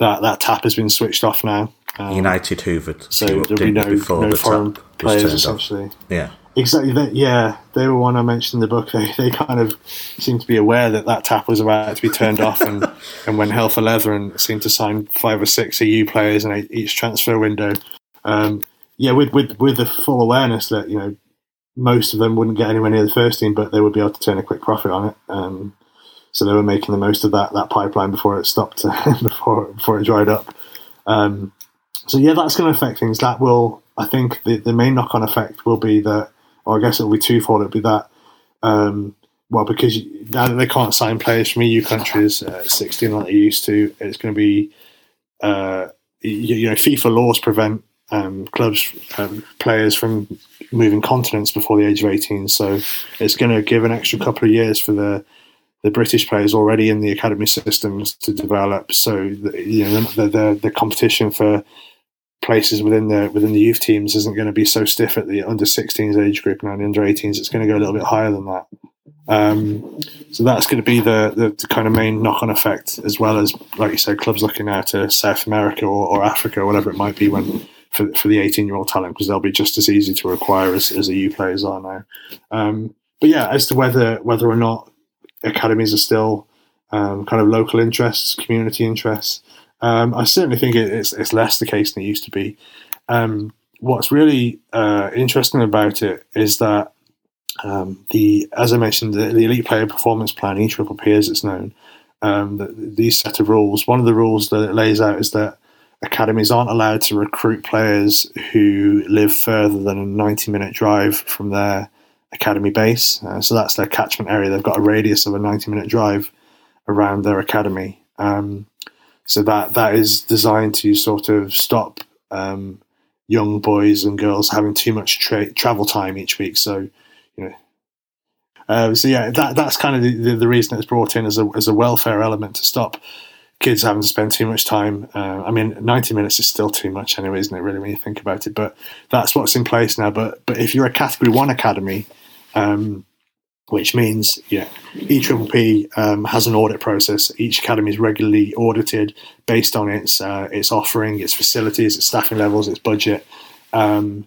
that that tap has been switched off now. Um, United hoovered, so there'll be no, no foreign players essentially. Yeah, exactly. That, yeah, they were one I mentioned in the book. They they kind of seemed to be aware that that tap was about to be turned off, and and when Hell for Leather and seemed to sign five or six EU players in each transfer window. Um, yeah, with with with the full awareness that you know most of them wouldn't get anywhere near the first team, but they would be able to turn a quick profit on it. Um, so they were making the most of that that pipeline before it stopped, before before it dried up. Um, so yeah, that's going to affect things. That will, I think, the, the main knock on effect will be that, or I guess it'll be twofold. It'll be that, um, well, because now that they can't sign players from EU countries uh, 16 like they used to, it's going to be, uh, you, you, know, FIFA laws prevent um, clubs, um, players from moving continents before the age of 18. So it's going to give an extra couple of years for the the British players already in the academy systems to develop. So you know the, the, the competition for places within the within the youth teams isn't going to be so stiff at the under 16s age group and the under 18s. It's going to go a little bit higher than that. Um, so that's going to be the, the, the kind of main knock on effect, as well as like you said, clubs looking out to South America or, or Africa or whatever it might be when for, for the 18 year old talent because they'll be just as easy to acquire as, as EU players are now. Um, but yeah, as to whether whether or not academies are still um, kind of local interests, community interests. Um, I certainly think it's, it's less the case than it used to be. Um, what's really uh, interesting about it is that um, the, as I mentioned, the, the, Elite Player Performance Plan, EPPP as it's known, um, the, these set of rules. One of the rules that it lays out is that academies aren't allowed to recruit players who live further than a 90 minute drive from their academy base. Uh, so that's their catchment area. They've got a radius of a 90 minute drive around their academy. Um, so that that is designed to sort of stop um, young boys and girls having too much tra- travel time each week. So you know. Uh, so yeah, that that's kind of the, the, reason it's brought in as a as a welfare element to stop kids having to spend too much time. Uh, I mean, ninety minutes is still too much anyway, isn't it? Really, when you think about it. But that's what's in place now. But but if you're a Category One academy, um, which means yeah, EPPP um, has an audit process. Each academy is regularly audited based on its uh, its offering, its facilities, its staffing levels, its budget, um,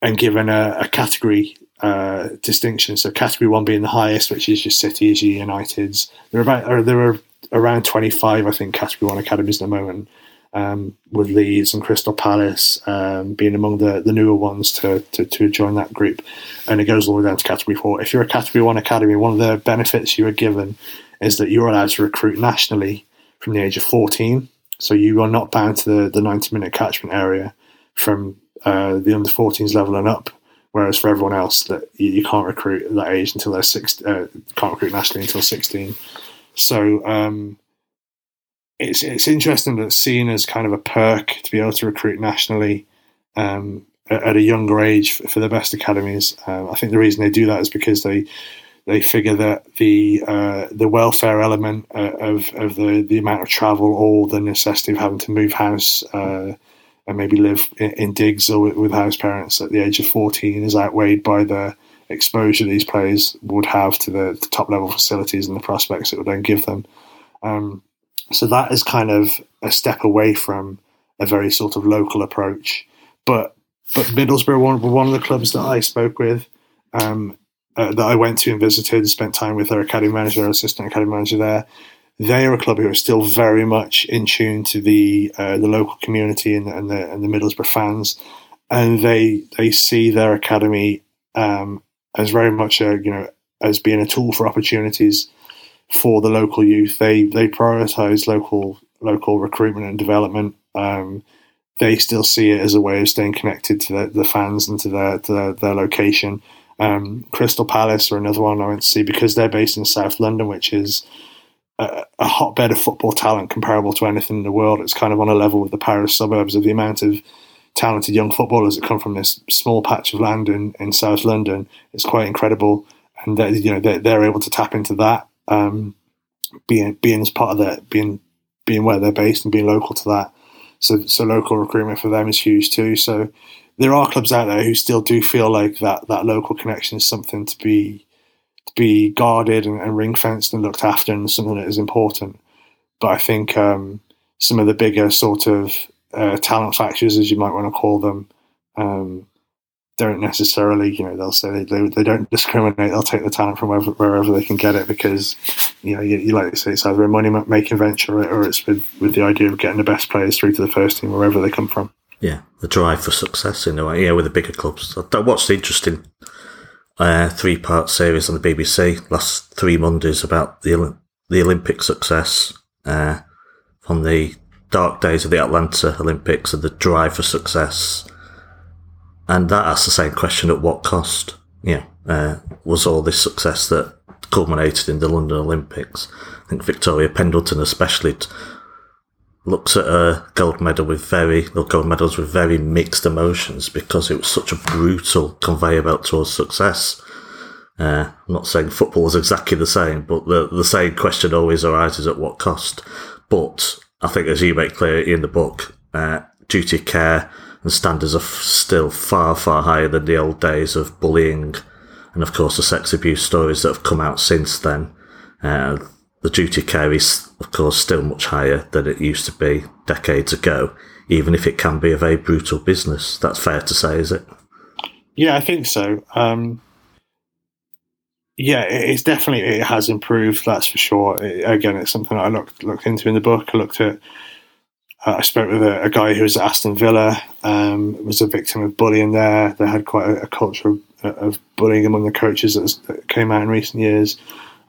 and given a, a category uh, distinction. So category one being the highest, which is your cities, your Uniteds. There are about there are around twenty five, I think, category one academies at the moment um, with Leeds and Crystal Palace um, being among the, the newer ones to, to, to, join that group. And it goes all the way down to Category 4. If you're a Category 1 academy, one of the benefits you are given is that you're allowed to recruit nationally from the age of 14. So you are not bound to the, the 90 minute catchment area from uh, the under 14s level and up. Whereas for everyone else, that you, can't recruit at that age until they're six, uh, can't recruit nationally until 16. So um, it's it's interesting that it's seen as kind of a perk to be able to recruit nationally um, at, a younger age for, the best academies. Um, I think the reason they do that is because they they figure that the uh, the welfare element uh, of of the the amount of travel or the necessity of having to move house uh, and maybe live in, in digs or with, with, house parents at the age of 14 is outweighed by the exposure these players would have to the, the top level facilities and the prospects it would then give them. Um, so that is kind of a step away from a very sort of local approach. But but Middlesbrough were one of the clubs that I spoke with, um, uh, that I went to and visited, and spent time with their academy manager, their assistant academy manager there. They are a club who are still very much in tune to the uh, the local community and, and, the and the Middlesbrough fans, and they they see their academy um, as very much a you know as being a tool for opportunities for the local youth. They they prioritise local local recruitment and development. Um, they still see it as a way of staying connected to the, the fans and to their to their, their location. Um, Crystal Palace are another one I went to see because they're based in South London, which is a, a, hotbed of football talent comparable to anything in the world. It's kind of on a level with the Paris suburbs of the amount of talented young footballers that come from this small patch of land in, in South London. It's quite incredible, and you know they're, they're able to tap into that, um, being being as part of that, being being where they're based and being local to that. So so local recruitment for them is huge too. So there are clubs out there who still do feel like that that local connection is something to be to be guarded and, and ring fenced and looked after and something that is important. But I think um, some of the bigger sort of uh, talent factors, as you might want to call them, um, don't necessarily, you know, they'll say they, they, don't discriminate. They'll take the talent from wherever, wherever they can get it because, you know, you, you like to say it's either a money making venture or it's with, with the idea of getting the best players through to the first team wherever they come from. Yeah, the drive for success in a way. Yeah, with the bigger clubs. I watched the interesting uh, three part series on the BBC last three Mondays about the the Olympic success uh, from the dark days of the Atlanta Olympics and the drive for success. And that asks the same question at what cost? Yeah, uh, was all this success that culminated in the London Olympics? I think Victoria Pendleton, especially, looks at a gold medal with very, well, gold medals with very mixed emotions because it was such a brutal conveyor belt towards success. Uh, I'm not saying football is exactly the same, but the, the same question always arises at what cost. But I think, as you make clear in the book, uh, duty care and standards are f- still far, far higher than the old days of bullying and, of course, the sex abuse stories that have come out since then. Uh, the duty care is, of course, still much higher than it used to be decades ago, even if it can be a very brutal business. That's fair to say, is it? Yeah, I think so. Um, yeah, it's definitely it has improved. That's for sure. It, again, it's something I looked looked into in the book. I looked at. Uh, I spoke with a, a, guy who was at Aston Villa. Um, was a victim of bullying there. They had quite a, a culture of, of, bullying among the coaches that, that, came out in recent years.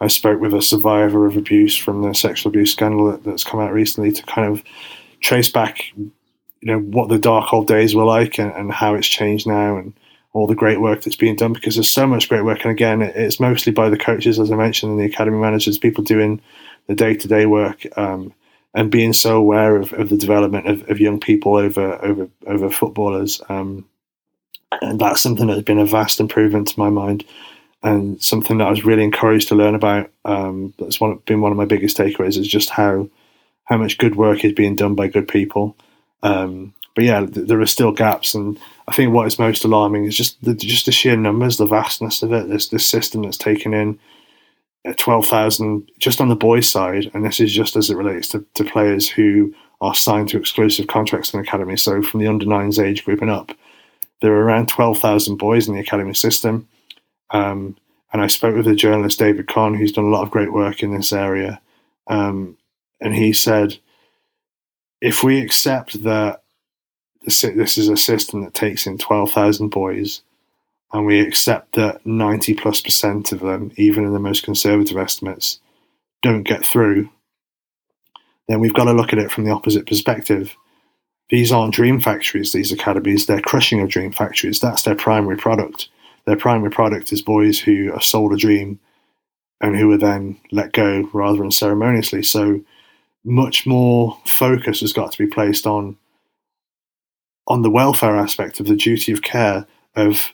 I spoke with a survivor of abuse from the sexual abuse scandal that, that's come out recently to kind of trace back, you know, what the dark old days were like and, and how it's changed now and all the great work that's being done because there's so much great work. And again, it's mostly by the coaches, as I mentioned, and the academy managers, people doing the day to day work um, and being so aware of, of the development of, of, young people over over over footballers. Um, and that's something that's been a vast improvement to my mind, and something that I was really encouraged to learn about. Um, that's one, been one of my biggest takeaways is just how how much good work is being done by good people. Um, but yeah, th- there are still gaps, and I think what is most alarming is just the just the sheer numbers, the vastness of it. This this system that's taken in uh, twelve thousand just on the boys' side, and this is just as it relates to, to players who are signed to exclusive contracts in the academy. So from the under nines age group and up, there are around twelve thousand boys in the academy system. Um, and I spoke with the journalist David Conn, who's done a lot of great work in this area, um, and he said, if we accept that this is a system that takes in 12,000 boys, and we accept that 90 plus percent of them, even in the most conservative estimates, don't get through, then we've got to look at it from the opposite perspective. These aren't dream factories, these academies, they're crushing of dream factories. That's their primary product. Their primary product is boys who are sold a dream and who are then let go rather unceremoniously. So much more focus has got to be placed on on the welfare aspect of the duty of care of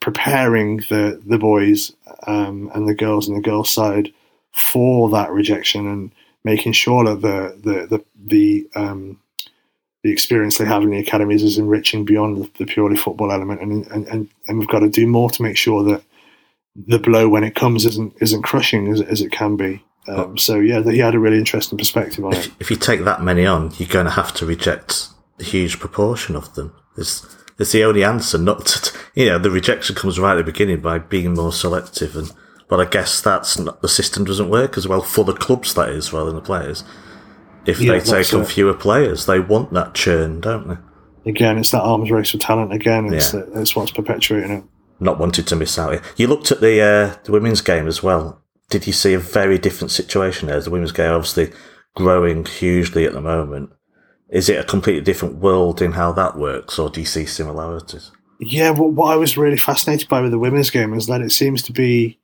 preparing the the boys um, and the girls and the girls side for that rejection and making sure that the the the the, um, the experience they have in the academies is enriching beyond the, the purely football element. And, and and and we've got to do more to make sure that the blow when it comes isn't isn't crushing as, as it can be. Um, so yeah he had a really interesting perspective on if, it. if you take that many on you're going to have to reject a huge proportion of them. There's it's the only answer. Not to, you know the rejection comes right at the beginning by being more selective, and but I guess that's not the system doesn't work as well for the clubs that is rather than the players. If Yeah, they take on it? fewer players, they want that churn, don't they? Again, it's that arms race for talent. Again, it's Yeah. it's what's perpetuating it. Not wanting to miss out. You looked at the uh, the women's game as well. Did you see a very different situation there? The women's game obviously growing hugely at the moment. Is it a completely different world in how that works, or do you see similarities? Yeah, what, what I was really fascinated by with the women's game is that it seems to be,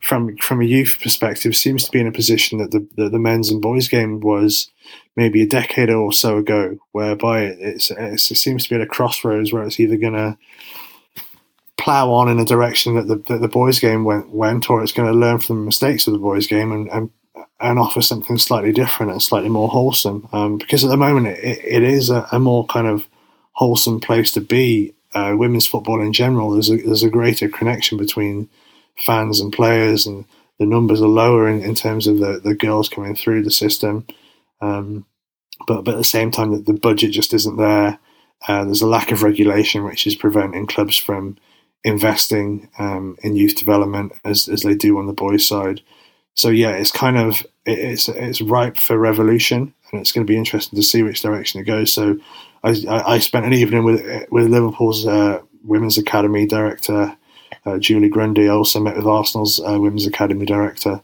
from from a youth perspective, seems to be in a position that the, the, the men's and boys game was maybe a decade or so ago, whereby it's, it's it seems to be at a crossroads where it's either going to plow on in a direction that the, that the boys game went went, or it's going to learn from the mistakes of the boys game and, and and offer something slightly different and slightly more wholesome. Um, because at the moment it, it is a, a more kind of wholesome place to be. Uh, women's football in general, there's a, there's a greater connection between fans and players, and the numbers are lower in, in terms of the, the girls coming through the system. Um, but, but at the same time, the, the budget just isn't there. Uh, there's a lack of regulation, which is preventing clubs from investing um, in youth development as, as they do on the boys' side. So yeah, it's kind of it's it's ripe for revolution, and it's going to be interesting to see which direction it goes. So, I, I spent an evening with with Liverpool's uh, women's academy director uh, Julie Grundy. I also met with Arsenal's uh, women's academy director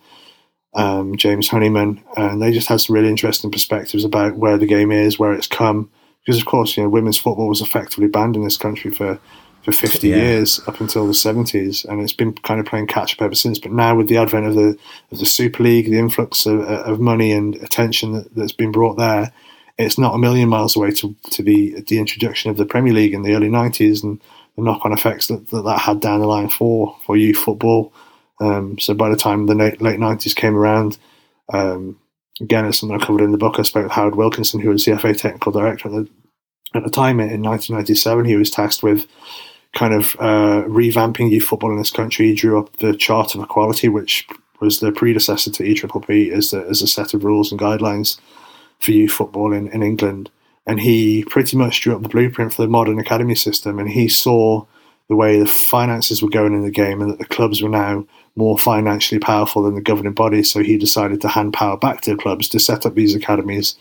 um, James Honeyman, and they just had some really interesting perspectives about where the game is, where it's come. Because of course, you know, women's football was effectively banned in this country for for 50 Yeah. years up until the 70s, and it's been kind of playing catch up ever since. But now, with the advent of the of the Super League, the influx of, of money and attention that, that's been brought there, it's not a million miles away to, to the the introduction of the Premier League in the early 90s and the knock on effects that, that that had down the line for for youth football. Um, so by the time the late, late 90s came around, um, again, it's something I covered in the book. I spoke with Howard Wilkinson, who was the FA technical director at the, at the time in 1997. He was tasked with kind of uh, revamping youth football in this country. He drew up the Charter for Quality, which was the predecessor to EPPP as a, as a set of rules and guidelines for youth football in, in England. And he pretty much drew up the blueprint for the modern academy system. And he saw the way the finances were going in the game and that the clubs were now more financially powerful than the governing body. So he decided to hand power back to the clubs to set up these academies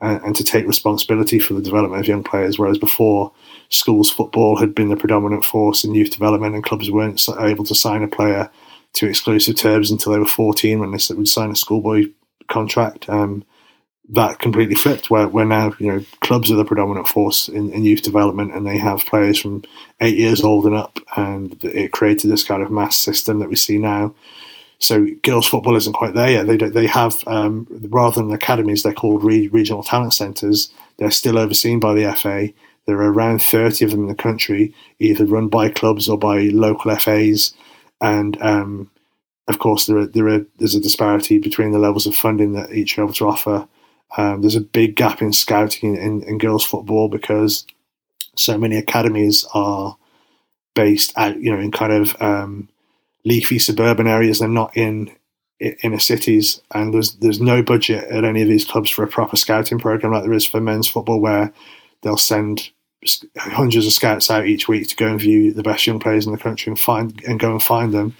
and, and to take responsibility for the development of young players. Whereas before, schools football had been the predominant force in youth development, and clubs weren't able to sign a player to exclusive terms until they were 14 when they would sign a schoolboy contract. Um, that completely flipped where, where now you know clubs are the predominant force in, in youth development and they have players from eight years old and up and it created this kind of mass system that we see now so girls football isn't quite there yet. They, they have um, rather than academies they're called re- regional talent centres. They're still overseen by the FA there are around 30 of them in the country either run by clubs or by local FAs and um, of course there are, there are, there's a disparity between the levels of funding that each are able to offer. Um, there's a big gap in scouting in, in girls football because so many academies are based out, you know, in kind of um, leafy suburban areas. They're not in inner cities, and there's there's no budget at any of these clubs for a proper scouting program like there is for men's football, where they'll send hundreds of scouts out each week to go and view the best young players in the country and find and go and find them.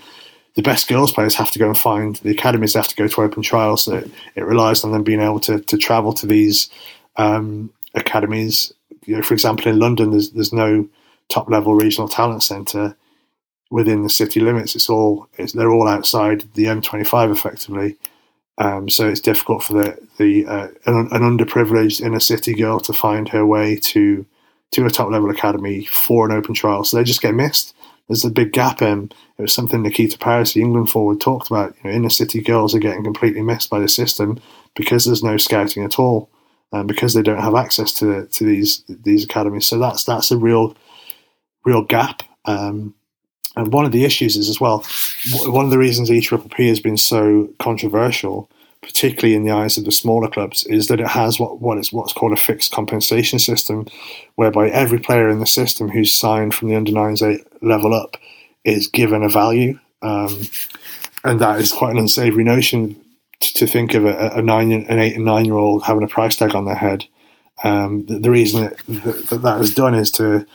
The best girls players have to go and find the academies. Have to go to open trials. So it, it relies on them being able to, to travel to these um, academies. You know for example in london there's, there's no top level regional talent centre within the city limits it's all it's, they're all outside the m25 effectively um, so it's difficult for the, the uh, an, an underprivileged inner city girl to find her way to to a top level academy for an open trial so they just get missed there's a big gap. Um, it was something Nikita Parris, the England forward, talked about. You know, inner city girls are getting completely missed by the system because there's no scouting at all, and because they don't have access to to these these academies. So that's that's a real real gap. Um, and one of the issues is as well, one of the reasons EPPP has been so controversial, particularly in the eyes of the smaller clubs, is that it has what, what is what's called a fixed compensation system, whereby every player in the system who's signed from the under nines level up is given a value, um, and that is quite an unsavoury notion to, to think of a, a nine, an eight and nine year old having a price tag on their head. Um, the, the reason that, that that is done is to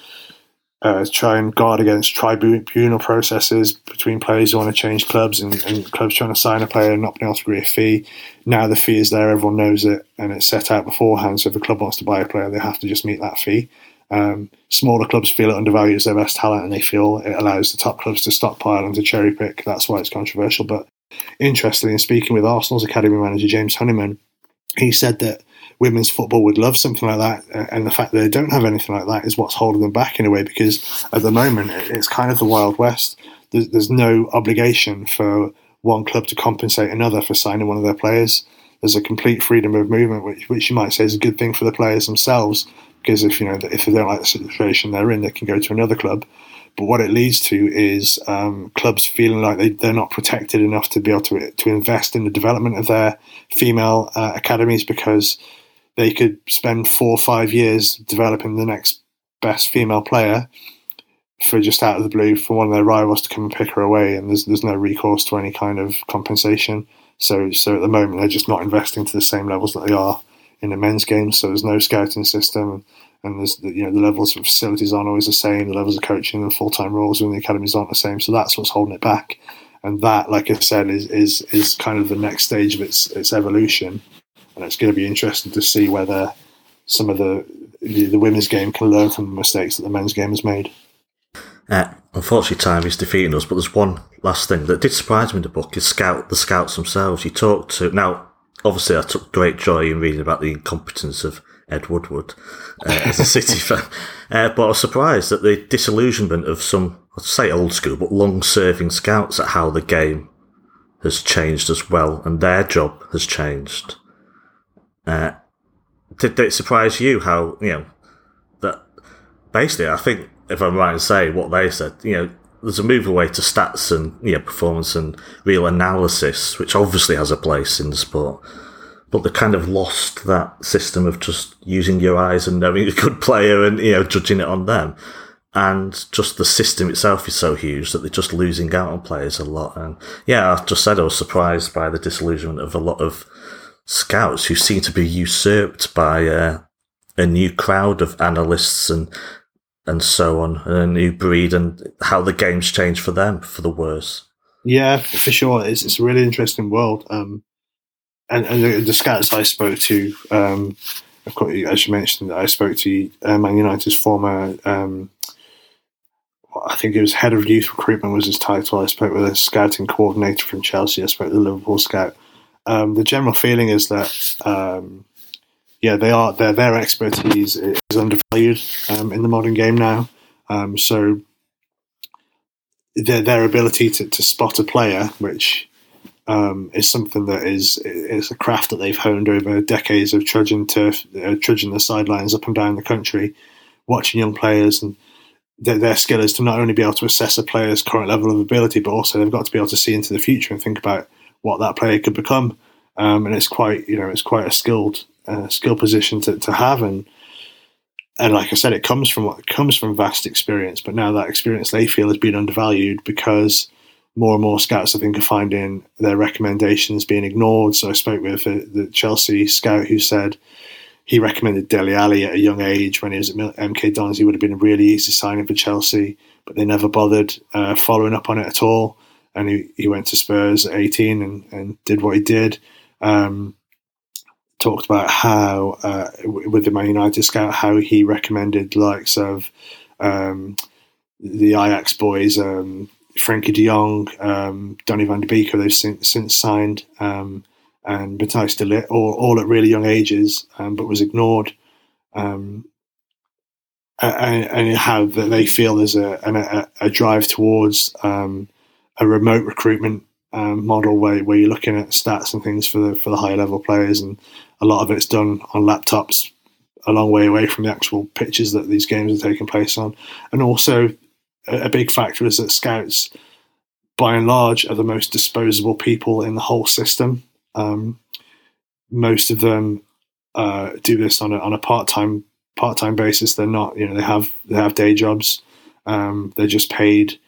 uh, try and guard against tribunal processes between players who want to change clubs and, and, clubs trying to sign a player and not being able to agree a fee. Now the fee is there, everyone knows it, and it's set out beforehand. So if a club wants to buy a player, they have to just meet that fee. Um, smaller clubs feel it undervalues their best talent, and they feel it allows the top clubs to stockpile and to cherry pick. That's why it's controversial. But interestingly, in speaking with Arsenal's academy manager James Honeyman, he said that women's football would love something like that, and the fact that they don't have anything like that is what's holding them back in a way. Because at the moment, it's kind of the wild west. There's, there's no obligation for one club to compensate another for signing one of their players. There's a complete freedom of movement, which, which you might say is a good thing for the players themselves, because if you know if they don't like the situation they're in, they can go to another club. But what it leads to is um, clubs feeling like they, they're not protected enough to be able to to invest in the development of their female uh, academies because they could spend four or five years developing the next best female player for just out of the blue for one of their rivals to come and pick her away, and there's there's no recourse to any kind of compensation. So so at the moment they're just not investing to the same levels that they are in the men's games. So there's no scouting system, and there's you know the levels of facilities aren't always the same. The levels of coaching and full time roles in the academies aren't the same. So that's what's holding it back. And that, like I said, is is is kind of the next stage of its its evolution and it's going to be interesting to see whether some of the the, the women's game can learn from the mistakes that the men's game has made. Uh, unfortunately, time is defeating us. But there's one last thing that did surprise me in the book: is scout the scouts themselves. You talked to now. Obviously, I took great joy in reading about the incompetence of Ed Woodward uh, as a City fan, uh, but I was surprised at the disillusionment of some, I'd say old school, but long-serving scouts at how the game has changed as well, and their job has changed. Uh, did it surprise you how you know that? Basically, I think if I'm right in saying what they said, you know, there's a move away to stats and you know performance and real analysis, which obviously has a place in the sport. But they kind of lost that system of just using your eyes and knowing a good player and you know judging it on them. And just the system itself is so huge that they're just losing out on players a lot. And yeah, I just said I was surprised by the disillusionment of a lot of scouts who seem to be usurped by uh, a new crowd of analysts and and so on, a new breed, and how the game's changed for them for the worse. Yeah, for sure. It's, it's a really interesting world. Um, and, and the, the, scouts I spoke to, um, of course, as you mentioned, I spoke to uh, Man United's former, um, I think it was head of youth recruitment was his title. I spoke with a scouting coordinator from Chelsea. I spoke with the Liverpool scout um, the general feeling is that um, yeah, they are their their expertise is undervalued um, in the modern game now. Um, so their their ability to, to spot a player, which um, is something that is is a craft that they've honed over decades of trudging turf, uh, trudging the sidelines up and down the country, watching young players and. Their, their skill is to not only be able to assess a player's current level of ability, but also they've got to be able to see into the future and think about what that player could become. Um, and it's quite you know it's quite a skilled uh, skill position to, to have and and like I said, it comes from what comes from vast experience. But now that experience they feel has been undervalued because more and more scouts I think are finding their recommendations being ignored. So I spoke with the, the Chelsea scout who said he recommended Dele Alli at a young age when he was at MK Dons. He would have been a really easy signing for Chelsea, but they never bothered uh, following up on it at all and he, he went to Spurs at 18 and, and did what he did. Um, talked about how, uh, with the Man United scout, how he recommended likes of um, the Ajax boys, um, Frenkie de Jong, um, Donny van de Beek, who they've since, since signed, um, and Matthijs de Ligt, all, all at really young ages, um, but was ignored. Um, and, and, how they feel there's a, a, a drive towards um, a remote recruitment um, model where, where you're looking at stats and things for the for the higher level players, and a lot of it's done on laptops, a long way away from the actual pitches that these games are taking place on. And also, a, a big factor is that scouts, by and large, are the most disposable people in the whole system. Um, most of them uh, do this on a on a part time part time basis. They're not, you know, they have they have day jobs. Um, they're just paid.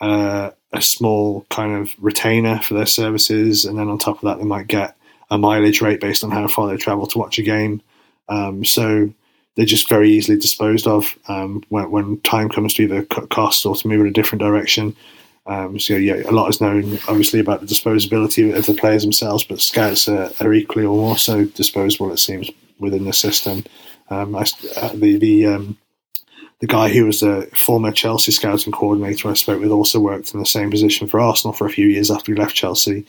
Uh, a small kind of retainer for their services, and then on top of that, they might get a mileage rate based on how far they travel to watch a game. Um, so they're just very easily disposed of um, when, when time comes to either cut costs or to move in a different direction. Um, so yeah, a lot is known obviously about the disposability of the players themselves, but scouts are, are equally or more so disposable. It seems within the system. Um, I, uh, the the um, the guy who was a former Chelsea scouting coordinator I spoke with also worked in the same position for Arsenal for a few years after he left Chelsea.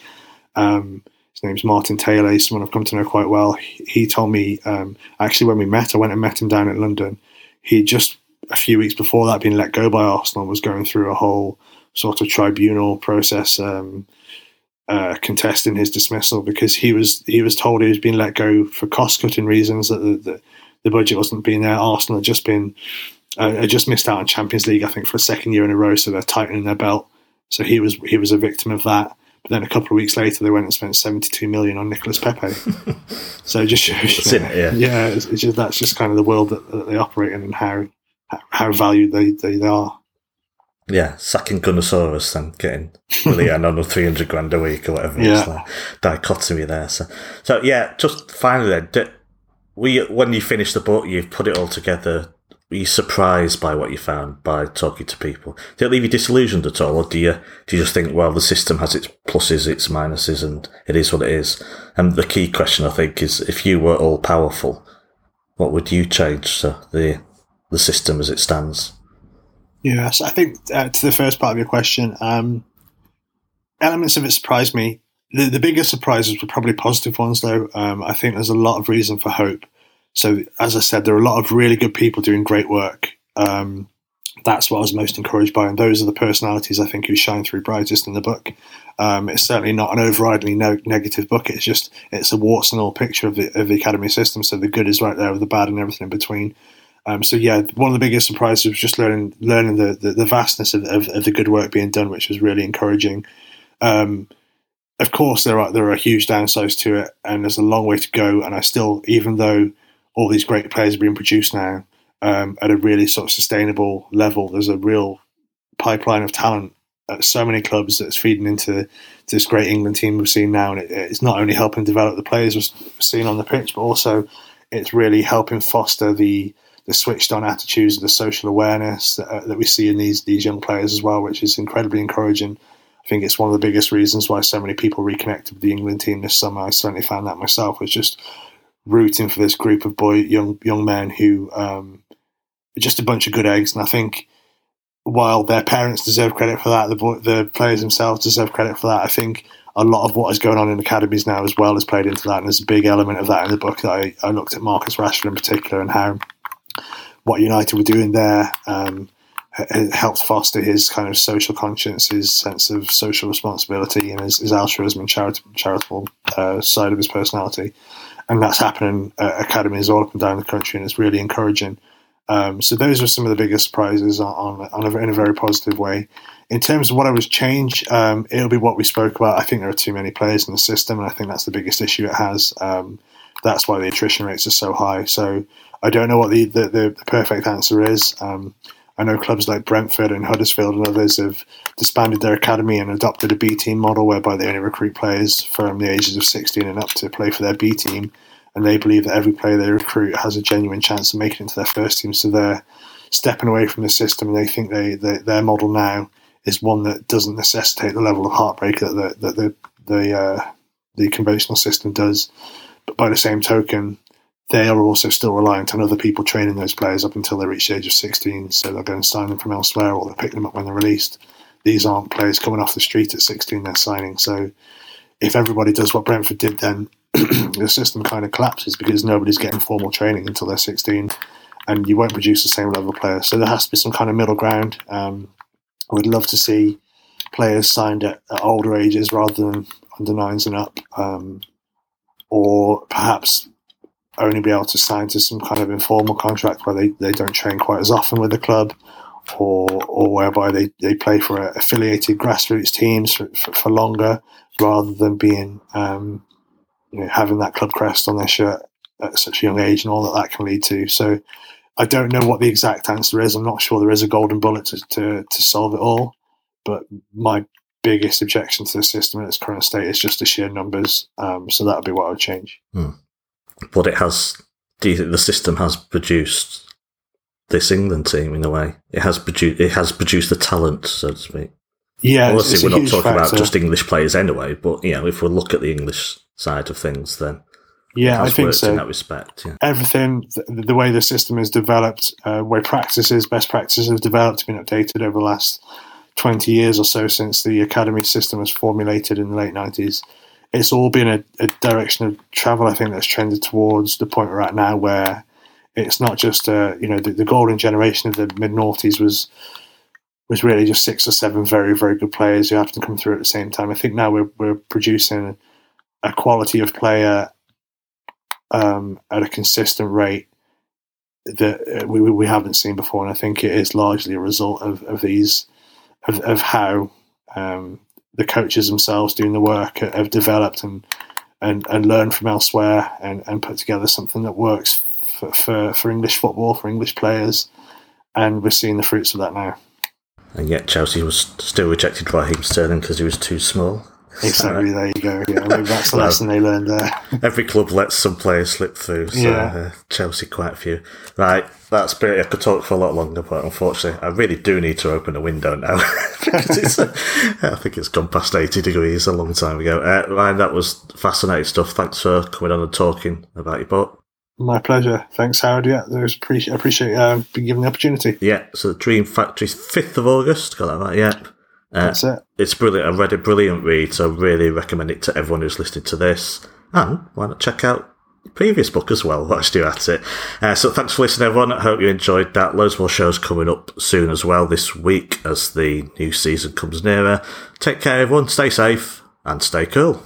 Um, his name's Martin Taylor. Someone I've come to know quite well. He, he told me um, actually when we met, I went and met him down in London. He just a few weeks before that been let go by Arsenal was going through a whole sort of tribunal process um, uh, contesting his dismissal because he was he was told he was being let go for cost cutting reasons that the, the, the, budget wasn't being there. Arsenal had just been had just missed out on Champions League I think for a second year in a row, so they're tightening their belt. So he was he was a victim of that. But then a couple of weeks later, they went and spent seventy-two million on Nicolas Pepe. so it just shows, you know, it, yeah, yeah, it's, it's just, that's just kind of the world that, that they operate in and how how valued they, they, they are. Yeah, sacking Gunnersaurus and getting Willian on 300 grand a week or whatever. Yeah. It's like dichotomy there. So, so yeah, just finally then, we, when you finish the book, you've put it all together. Were you surprised by what you found by talking to people? Did it leave you disillusioned at all? Or do you, do you just think, well, the system has its pluses, its minuses, and it is what it is? And the key question, I think, is if you were all powerful, what would you change so the, the system as it stands? Yes, I think uh, to the first part of your question, um, elements of it surprised me. The, the biggest surprises were probably positive ones, though. Um, I think there's a lot of reason for hope. So, as I said, there are a lot of really good people doing great work. Um, that's what I was most encouraged by, and those are the personalities I think who shine through brightest in the book. Um, it's certainly not an overridingly no- negative book. It's just it's a warts and all picture of the of the academy system. So the good is right there with the bad and everything in between. Um, so yeah, one of the biggest surprises was just learning learning the, the, the vastness of, of, of, the good work being done, which was really encouraging. Um, of course, there are there are huge downsides to it, and there's a long way to go. And I still, even though all these great players are being produced now um, at a really sort of sustainable level, there's a real pipeline of talent at so many clubs that's feeding into this great England team we've seen now, and it, it's not only helping develop the players we've seen on the pitch, but also it's really helping foster the the switched on attitudes, and the social awareness that, uh, that, we see in these these young players as well, which is incredibly encouraging. I think it's one of the biggest reasons why so many people reconnected with the England team this summer. I certainly found that myself was just rooting for this group of boy young young men who um, are just a bunch of good eggs, and I think while their parents deserve credit for that, the the players themselves deserve credit for that. I think a lot of what is going on in academies now as well has played into that, and there's a big element of that in the book that I, I looked at Marcus Rashford in particular and how what United were doing there um, helped foster his kind of social conscience, his sense of social responsibility, and his, his altruism and charitable, charitable uh, side of his personality. And that's happening at academies all up and down the country, and it's really encouraging. Um, so those were some of the biggest surprises on, on, a, in a very positive way. In terms of what I was change, um, it'll be what we spoke about. I think there are too many players in the system, and I think that's the biggest issue it has. Um, that's why the attrition rates are so high. So I don't know what the, the, the perfect answer is. Um, I know clubs like Brentford and Huddersfield and others have disbanded their academy and adopted a B team model whereby they only recruit players from the ages of 16 and up to play for their B team. And they believe that every player they recruit has a genuine chance of making it into their first team. So they're stepping away from the system and they think they, they their model now is one that doesn't necessitate the level of heartbreak that the, that the, the, uh, the conventional system does. But by the same token, they are also still reliant on other people training those players up until they reach the age of 16. So they're going to sign them from elsewhere or they'll pick them up when they're released. These aren't players coming off the street at 16 they're signing. So if everybody does what Brentford did, then the system kind of collapses because nobody's getting formal training until they're 16 and you won't produce the same level of players. So there has to be some kind of middle ground. Um, I would love to see players signed at, at, older ages rather than under nines and up. Um, or perhaps only be able to sign to some kind of informal contract where they, they don't train quite as often with the club or or whereby they, they play for affiliated grassroots teams for, for, for longer rather than being um, you know, having that club crest on their shirt at such a young age and all that that can lead to. So I don't know what the exact answer is. I'm not sure there is a golden bullet to, to, to solve it all. But my biggest objection to the system in its current state is just the sheer numbers. Um, so that would be what I would change. Hmm but it has do you think the system has produced this England team in a way? It has produced it has produced the talent, so to speak. Yeah, Obviously, we're not talking about just English players anyway, but you know, if we look at the English side of things, then yeah, I think worked so. in that respect. Yeah. everything, the, the way the system is developed, uh, way practices, best practices have developed, been updated over the last 20 years or so since the academy system was formulated in the late 90s. It's all been a, a direction of travel, I think, that's trended towards the point at now where it's not just, uh, you know, the, the golden generation of the mid noughties was was really just six or seven very, very good players who happened to come through at the same time. I think now we're, we're producing a quality of player um, at a consistent rate that uh, we, we haven't seen before, and I think it is largely a result of, of these of, of how um, the coaches themselves doing the work have developed and and, and learned from elsewhere and, and put together something that works for, for, for English football for English players, and we're seeing the fruits of that now. And yet Chelsea was still rejected Raheem Sterling because he was too small. Exactly, there you go. Yeah, maybe that's the Well, lesson they learned there. Every club lets some players slip through, so Yeah. uh, Chelsea quite a few. Right, that's brilliant. I could talk for a lot longer, but unfortunately, I really do need to open a window now because it's, uh, I think it's gone past eighty degrees a long time ago. Uh, Ryan, that was fascinating stuff. Thanks for coming on and talking about your book. My pleasure. Thanks, Howard. Yeah, there's appreciate appreciate uh, being given the opportunity. Yeah, so the Dream Factory's fifth of August. Got that right? Yep. Uh, That's it. it's brilliant. I read a brilliant read, so I really recommend it to everyone who's listening to this. And why not check out the previous book as well, whilst you're at it. Uh, so thanks for listening, everyone. I hope you enjoyed that. Loads more shows coming up soon as well this week as the new season comes nearer. Take care, everyone. Stay safe and stay cool.